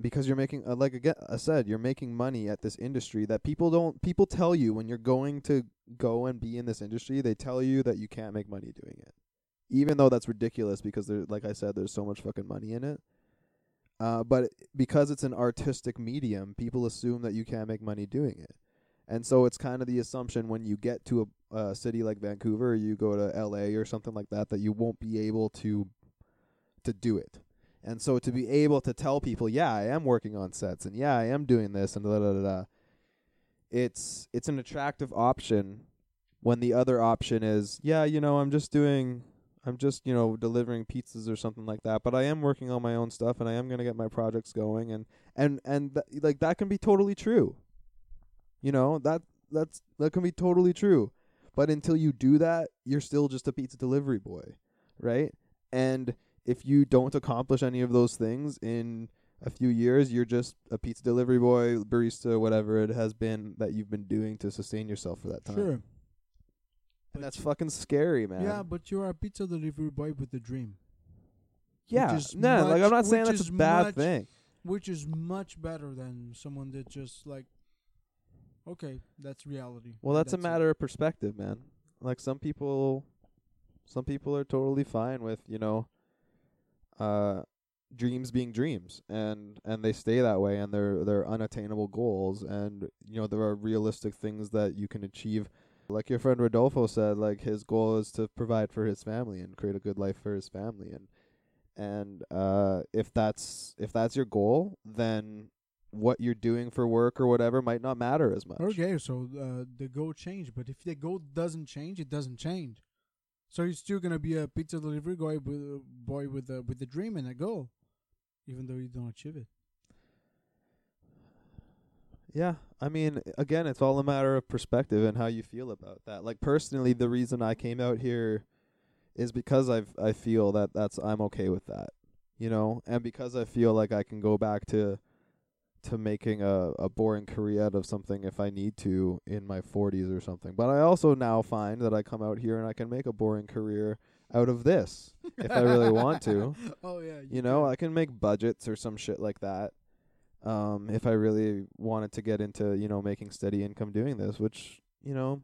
because you're making uh, like again I said you're making money at this industry that people don't people tell you when you're going to go and be in this industry they tell you that you can't make money doing it even though that's ridiculous because there like I said there's so much fucking money in it uh but because it's an artistic medium people assume that you can't make money doing it and so it's kind of the assumption when you get to a, a city like Vancouver you go to LA or something like that that you won't be able to to do it and so to be able to tell people, yeah, I am working on sets and yeah, I am doing this and da da da da. It's it's an attractive option when the other option is, yeah, you know, I'm just doing I'm just, you know, delivering pizzas or something like that, but I am working on my own stuff and I am to get my projects going and and and th- like that can be totally true. You know, that that's that can be totally true. But until you do that, you're still just a pizza delivery boy, right? And if you don't accomplish any of those things in a few years, you're just a pizza delivery boy, barista, whatever it has been that you've been doing to sustain yourself for that time. sure. And that's fucking scary, man. Yeah, but you're a pizza delivery boy with a dream, yeah. No, like I'm not saying that's a bad much- thing. which is much better than someone that just like, okay, that's reality. Well, and that's a it. matter of perspective, man. Like some people, some people are totally fine with you know, uh, dreams being dreams, and and they stay that way, and they're they're unattainable goals, and you know there are realistic things that you can achieve. Like your friend Rodolfo said, like his goal is to provide for his family and create a good life for his family, and and uh, if that's if that's your goal, then what you're doing for work or whatever might not matter as much. Okay, so uh, the goal changed, but if the goal doesn't change, it doesn't change. So you're still gonna be a pizza delivery guy with boy with a with a dream and a goal, even though you don't achieve it. Yeah, I mean, again, it's all a matter of perspective and how you feel about that. Like personally, the reason I came out here is because I've I feel that that's I'm okay with that, you know, and because I feel like I can go back to to making a a boring career out of something if I need to in my 40s or something. But I also now find that I come out here and I can make a boring career out of this if I really want to. oh yeah, You know, I can make budgets or some shit like that. Um, if I really wanted to get into, you know, making steady income doing this, which, you know,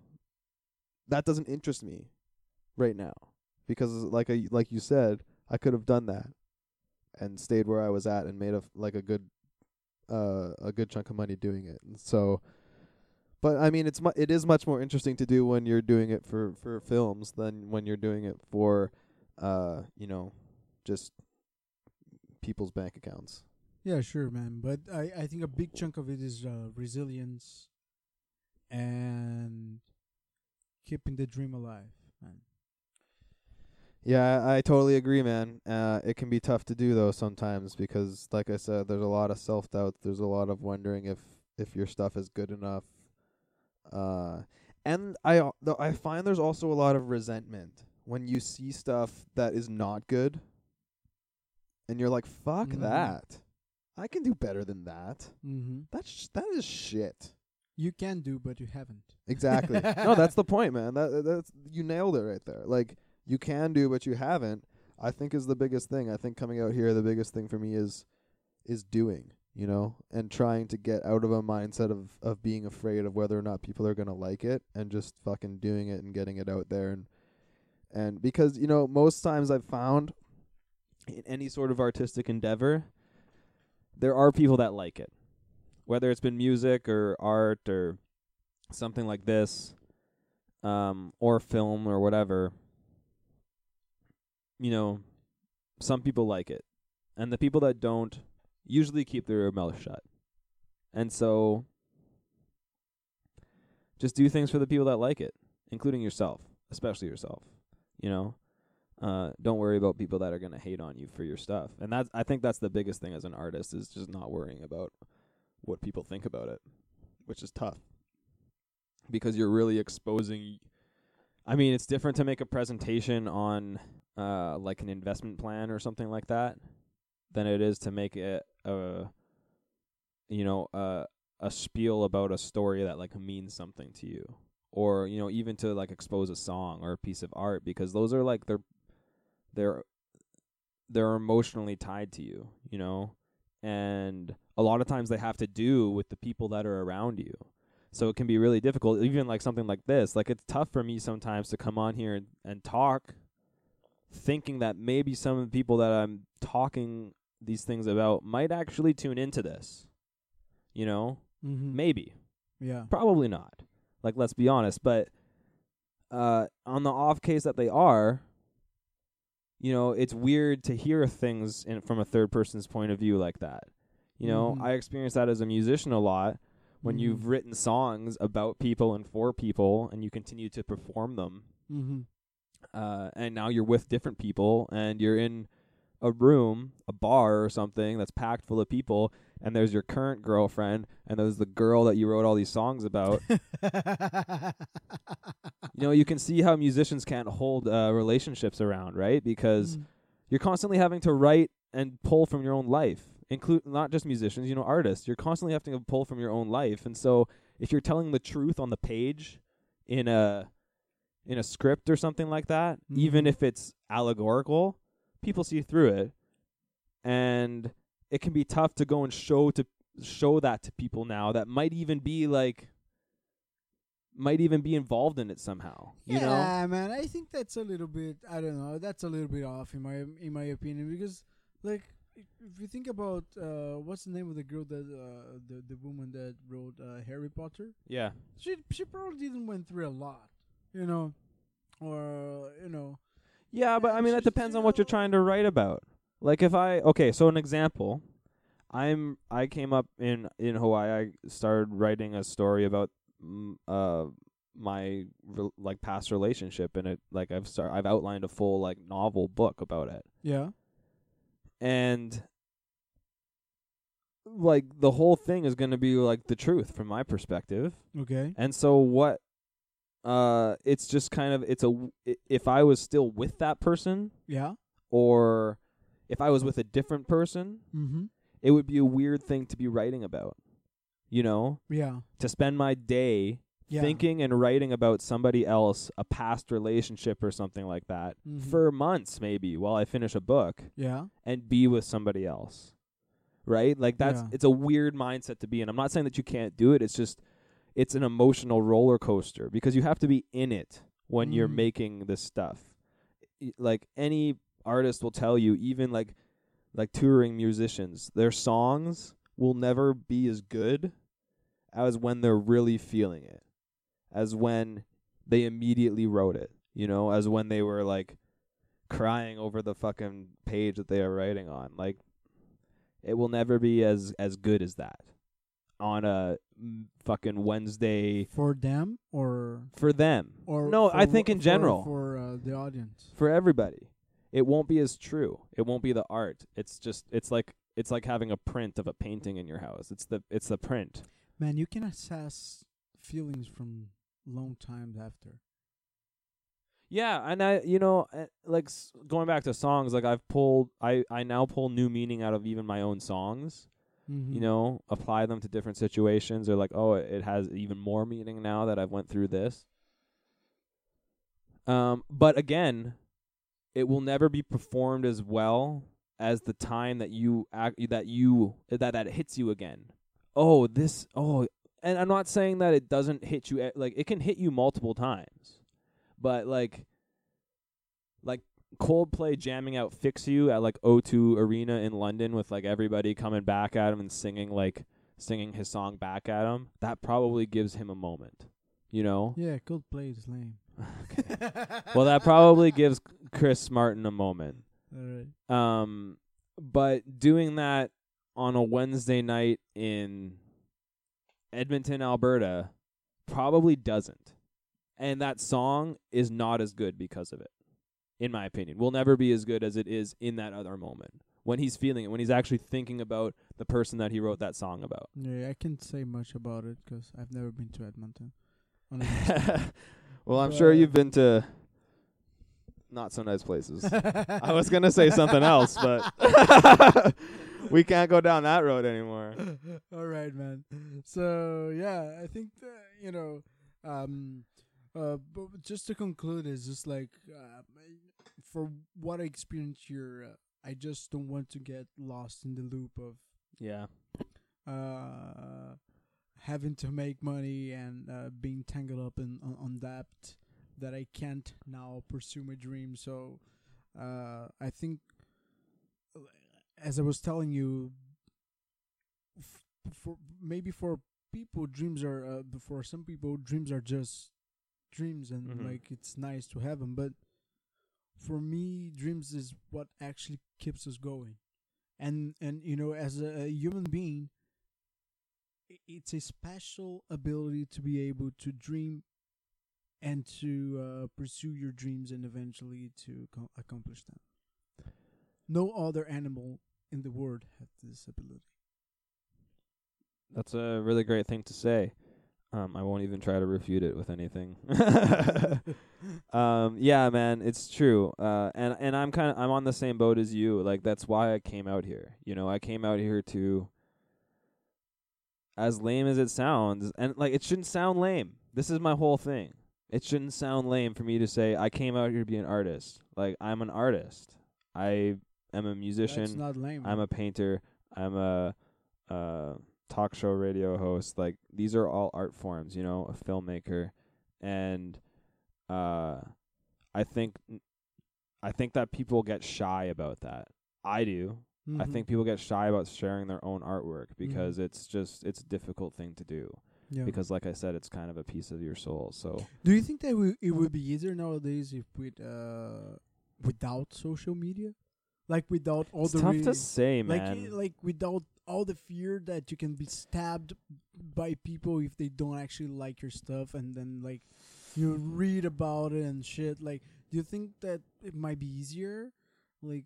that doesn't interest me right now. Because like I like you said, I could have done that and stayed where I was at and made a f- like a good uh a good chunk of money doing it. And so but I mean it's mu- it is much more interesting to do when you're doing it for for films than when you're doing it for uh, you know, just people's bank accounts. Yeah, sure, man. But I, I think a big chunk of it is uh, resilience and keeping the dream alive, man. Yeah, I, totally agree, man. Uh, it can be tough to do though sometimes because, like I said, there's a lot of self doubt. There's a lot of wondering if if your stuff is good enough. Uh, and I though I find there's also a lot of resentment when you see stuff that is not good and you're like, fuck Mhm. that. I can do better than that. Mm-hmm. That's sh- that is shit. You can do, but you haven't. Exactly. no, that's the point, man. That that's you nailed it right there. Like you can do, but you haven't. I think is the biggest thing. I think coming out here, the biggest thing for me is is doing. You know, and trying to get out of a mindset of of being afraid of whether or not people are gonna like it, and just fucking doing it and getting it out there. And and because you know, most times I've found in any sort of artistic endeavor, there are people that like it, whether it's been music or art or something like this, um, or film or whatever, you know, some people like it. And the people that don't usually keep their mouth shut. And so just do things for the people that like it, including yourself, especially yourself. You know? Uh, don't worry about people that are gonna hate on you for your stuff. And that's I think that's the biggest thing as an artist is just not worrying about what people think about it, which is tough because you're really exposing I mean, it's different to make a presentation on uh like an investment plan or something like that than it is to make it a you know, a a spiel about a story that like means something to you or you know, even to like expose a song or a piece of art because those are like they're they're they're emotionally tied to you, you know? And a lot of times they have to do with the people that are around you. So it can be really difficult, even like something like this. Like it's tough for me sometimes to come on here and, and talk, thinking that maybe some of the people that I'm talking these things about might actually tune into this. You know? Mm-hmm. Maybe. Yeah. Probably not. Like let's be honest, but uh on the off case that they are, you know, it's weird to hear things in from a third person's point of view like that. You know, Mhm. I experience that as a musician a lot when Mhm. you've written songs about people and for people and you continue to perform them. Uh and now you're with different people and you're in a room, a bar or something that's packed full of people and there's your current girlfriend and there's the girl that you wrote all these songs about you know, you can see how musicians can't hold uh, relationships around, right? Because Mm. you're constantly having to write and pull from your own life. Include not just musicians, you know, artists. You're constantly having to pull from your own life, and so if you're telling the truth on the page in a in a script or something like that, even Mhm. if it's allegorical, people see through it, and it can be tough to go and show to show that to people now that might even be like might even be involved in it somehow. You know? yeah, man. I think that's a little bit. I don't know. That's a little bit off in my in my opinion because, like, if if you think about uh, what's the name of the girl that uh, the the woman that wrote uh, Harry Potter, Yeah. she she probably didn't went through a lot, you know, or you know. Yeah, but I mean that depends on what you're trying to write about. Like if I okay, so an example, I'm I came up in in Hawaii. I started writing a story about mm, uh my re- like past relationship, and it like I've start I've outlined a full like novel book about it, Yeah. and like the whole thing is going to be like the truth from my perspective. Okay. And so what uh it's just kind of it's a if I was still with that person Yeah. or if I was with a different person, Mm-hmm. it would be a weird thing to be writing about. You know, Yeah. to spend my day Yeah. thinking and writing about somebody else, a past relationship or something like that Mhm. for months maybe while I finish a book Yeah. and be with somebody else. Right? Like that's Yeah. it's a weird mindset to be in. I'm not saying that you can't do it. It's just it's an emotional roller coaster because you have to be in it when you're Mhm. making this stuff. Like any artist will tell you, even like like touring musicians, their songs will never be as good as when they're really feeling it. As when they immediately wrote it, you know, as when they were like crying over the fucking page that they are writing on. Like it will never be as as good as that on a mm, fucking Wednesday For them or for them. or no, I think in general for uh, the audience. for everybody. It won't be as true. It won't be the art. It's just it's like it's like having a print of a painting in your house. It's the it's the print. Man, you can assess feelings from long times after. Yeah, and I, you know, uh, like s- going back to songs, like I've pulled, I, I now pull new meaning out of even my own songs. Mm-hmm. You know, apply them to different situations, or like, oh, it, has even more meaning now that I've went through this. Um, but again, it will never be performed as well as the time that you act that you that that hits you again. Oh, this. Oh, and I'm not saying that it doesn't hit you. e- Like it can hit you multiple times, but like, like Coldplay jamming out "Fix You" at like O2 Arena in London with like everybody coming back at him and singing like singing his song back at him. That probably gives him a moment. You know. Yeah, Coldplay is lame. Well, that probably gives Chris Martin a moment. Alright. Um, but doing that on a Wednesday night in Edmonton, Alberta, probably doesn't. And that song is not as good because of it, in my opinion. Will never be as good as it is in that other moment when he's feeling it, when he's actually thinking about the person that he wrote that song about. Yeah, I can't say much about it 'cause I've never been to Edmonton. Well, I'm sure you've been to not so nice places. I was gonna say something else, but we can't go down that road anymore. All right, man. So yeah, I think that, you know, um, uh, but just to conclude, is just like uh, for what I experienced here, uh, I just don't want to get lost in the loop of Yeah. uh, having to make money and uh, being tangled up in on, on debt that I can't now pursue my dream. So uh, I think, as I was telling you, f- for maybe for people, dreams are uh, for some people, dreams are just dreams, and Mhm. like it's nice to have them. But for me, dreams is what actually keeps us going. And and you know as a, a human being it's a special ability to be able to dream and to uh, pursue your dreams and eventually to co- accomplish them. No other animal in the world has this ability. That's a really great thing to say. Um, I won't even try to refute it with anything. um, yeah, man, it's true. Uh, and and I'm kind of I'm on the same boat as you. Like that's why I came out here. You know, I came out here to. As lame as it sounds, and like it shouldn't sound lame. This is my whole thing. It shouldn't sound lame for me to say I came out here to be an artist. Like I'm an artist. I am a musician. that's not lame I'm a painter. I'm a uh, talk show radio host. Like these are all art forms, you know, a filmmaker, and uh, I think I think that people get shy about that. I do. I Mhm. think people get shy about sharing their own artwork because it's just it's a difficult thing to do. yeah. Because, like I said, it's kind of a piece of your soul. So do you think that we, it would be easier nowadays if with uh without social media like without all it's the tough re- to say, man. i- like without all the fear that you can be stabbed by people if they don't actually like your stuff and then like you read about it and shit. Like do you think that it might be easier like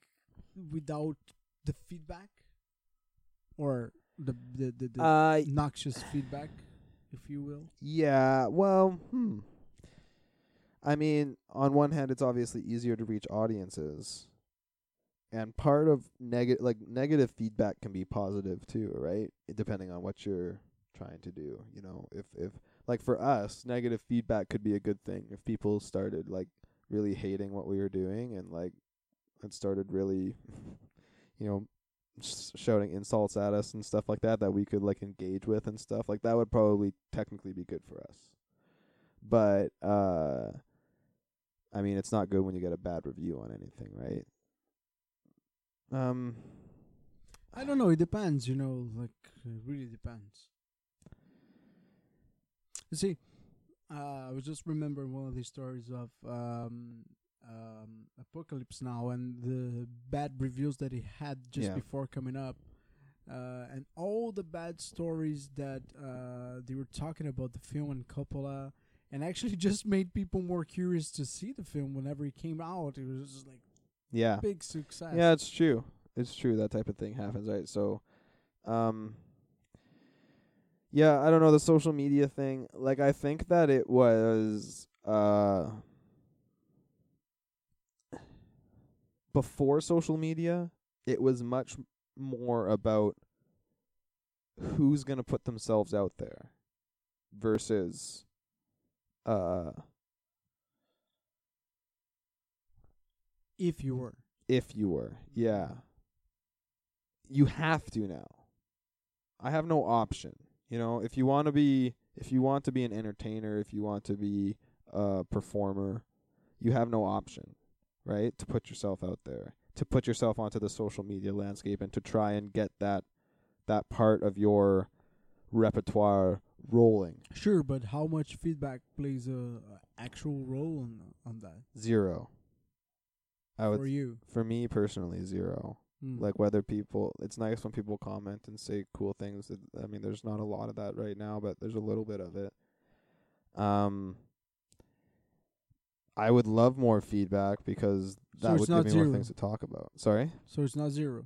without the feedback? Or the the the, the Uh, noxious feedback if you will? Yeah, well, hmm. I mean, on one hand, it's obviously easier to reach audiences, and part of negative, like negative feedback, can be positive too, right? Depending on what you're trying to do. You know, if if like for us, negative feedback could be a good thing if people started like really hating what we were doing and like it started really, you know, shouting insults at us and stuff like that that we could like engage with and stuff like that would probably technically be good for us but uh i mean it's not good when you get a bad review on anything right um i don't know it depends you know like it really depends you see uh, i was just remembering one of these stories of um um apocalypse now and the bad reviews that he had just Yeah. before coming up uh, and all the bad stories that uh, they were talking about the film and Coppola, and actually just made people more curious to see the film whenever it came out. It was just like yeah. Big success. yeah it's true. It's true that type of thing happens right? So um yeah i don't know the social media thing like i think that it was uh before social media, it was much more about who's going to put themselves out there versus uh If you were. if you were. Yeah. You have to now. I have no option. You know, if you want to be if you want to be an entertainer, if you want to be a performer, you have no option, right? To put yourself out there, to put yourself onto the social media landscape and to try and get that that part of your repertoire rolling. Sure, but how much feedback plays a, a actual role on on that Zero. I would for you? for me personally zero. Mm. like whether people it's nice when people comment and say cool things It- i mean there's not a lot of that right now but there's a little bit of it um i would love more feedback because So that would give me more things to talk about sorry so it's not zero.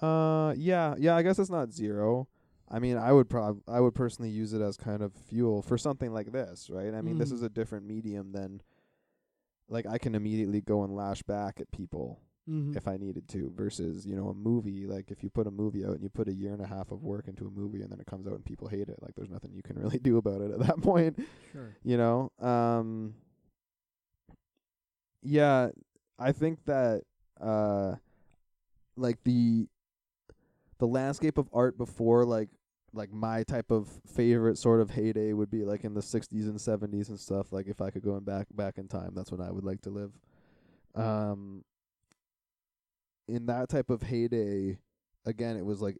uh yeah yeah i guess it's not zero i mean i would prob i would personally use it as kind of fuel for something like this right i mean this Mhm. is a different medium than like i can immediately go and lash back at people Mm-hmm. if I needed to versus, you know, a movie, like if you put a movie out and you put a year and a half of work into a movie and then it comes out and people hate it, like there's nothing you can really do about it at that point, sure. you know? Um yeah, I think that uh like the the landscape of art before like like my type of favorite sort of heyday would be like in the 60s and 70s and stuff like if I could go in back back in time that's when I would like to live. Um in that type of heyday again it was like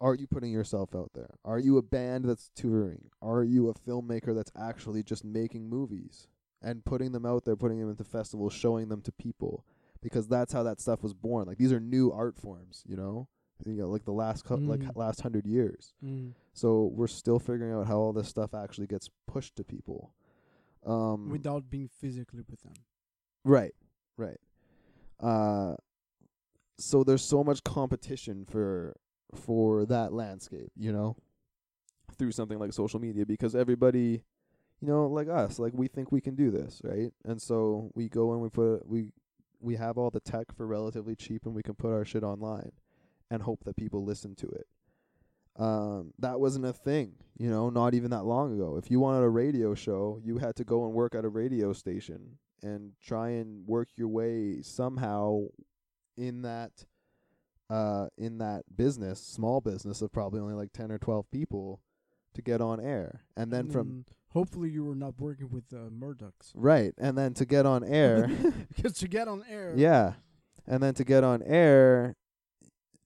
are you putting yourself out there? Are you a band that's touring? Are you a filmmaker that's actually just making movies and putting them out there putting them into festivals showing them to people? Because that's how that stuff was born. Like these are new art forms you know you know like the last cou- like Mhm. last 100 years Mm. so we're still figuring out how all this stuff actually gets pushed to people um Without being physically with them. Right, right. Uh, so there's so much competition for for that landscape, you know, through something like social media because everybody, you know, like us, like we think we can do this, right? And so we go and we put we we have all the tech for relatively cheap and we can put our shit online and hope that people listen to it. Um, that wasn't a thing, you know, not even that long ago. If you wanted a radio show, you had to go and work at a radio station and try and work your way somehow in that uh in that business, small business of probably only like 10 or 12 people to get on air. And then from hopefully you were not working with uh, Murdochs right, and then to get on air because to get on air. Yeah. And then to get on air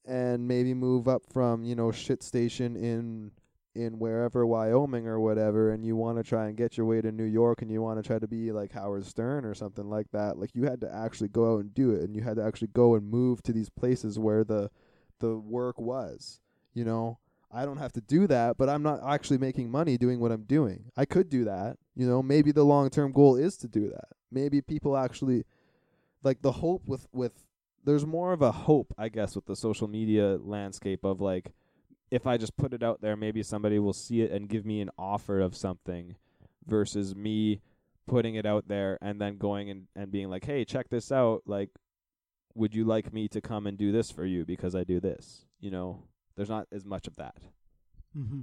and maybe move up from, you know, shit station in in wherever Wyoming or whatever and you want to try and get your way to New York and you want to try to be like Howard Stern or something like that, like you had to actually go out and do it and you had to actually go and move to these places where the the work was, you know. I don't have to do that, but I'm not actually making money doing what I'm doing. I could do that, you know. Maybe the long-term goal is to do that. Maybe people actually like the hope with with there's more of a hope i guess with the social media landscape of like if i just put it out there maybe somebody will see it and give me an offer of something versus me putting it out there and then going and, and being like hey check this out. Like would you like me to come and do this for you because i do this? You know? There's not as much of that. Mm-hmm.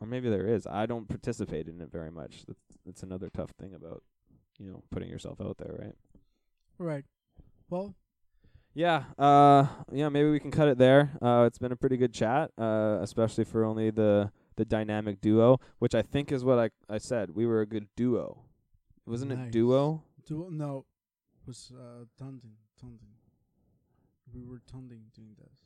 or maybe there is. I don't participate in it very much. That's, that's another tough thing about you know putting yourself out there right? Right. Well, Yeah, uh yeah, maybe we can cut it there. Uh it's been a pretty good chat, uh especially for only the the dynamic duo, which I think is what I I said. We were a good duo. Wasn't Nice. it duo? do, no, it was uh, tandem. Tandem. We were tandem doing this.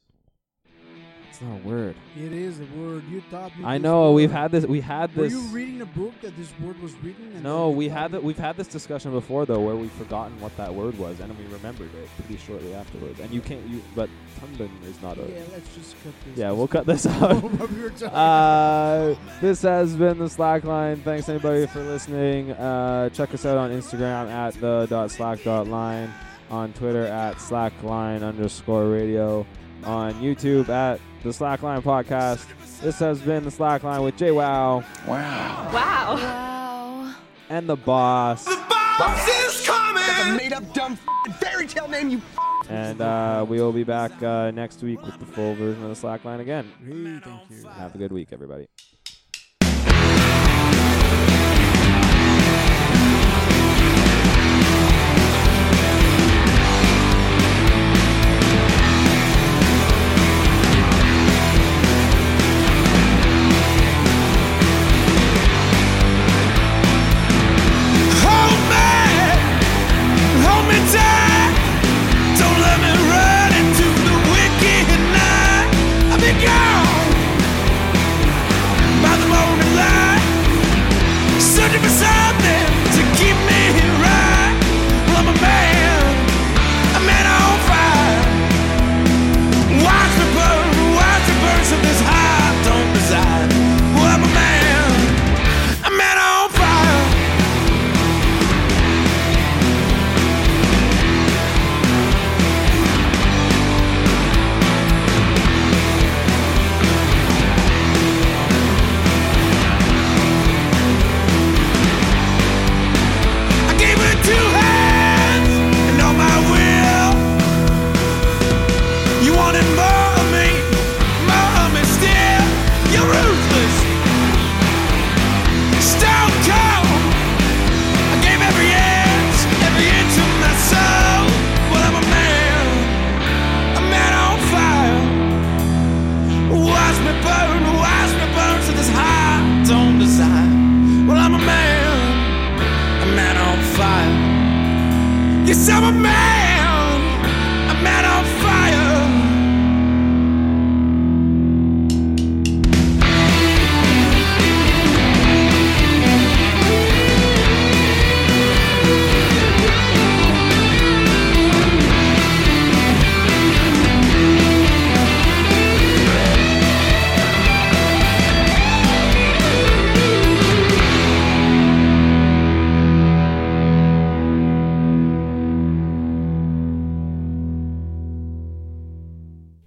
It's not a word. It is a word. You taught me. I know we've had this we had Were this you reading a book that this word was written? And No, we had that we've had this discussion before though where we've forgotten what that word was and we remembered it pretty shortly afterwards. And you can't you but Tunban is not a Yeah, let's just cut this. Yeah, we'll cut this out. what we were talking Uh, this has been the Slackline. Thanks anybody for listening. Uh, check us out on Instagram at the dot slack dot line, on Twitter at slackline underscore radio, on YouTube at the Slackline podcast. This has been the Slackline with Jay Wow Wow. Wow. And the boss. The boss is coming! That's a made up dumb f***ing tale name, you And uh, we will be back uh, next week with the full version of the Slackline again. Hey, thank you. Have a good week, everybody.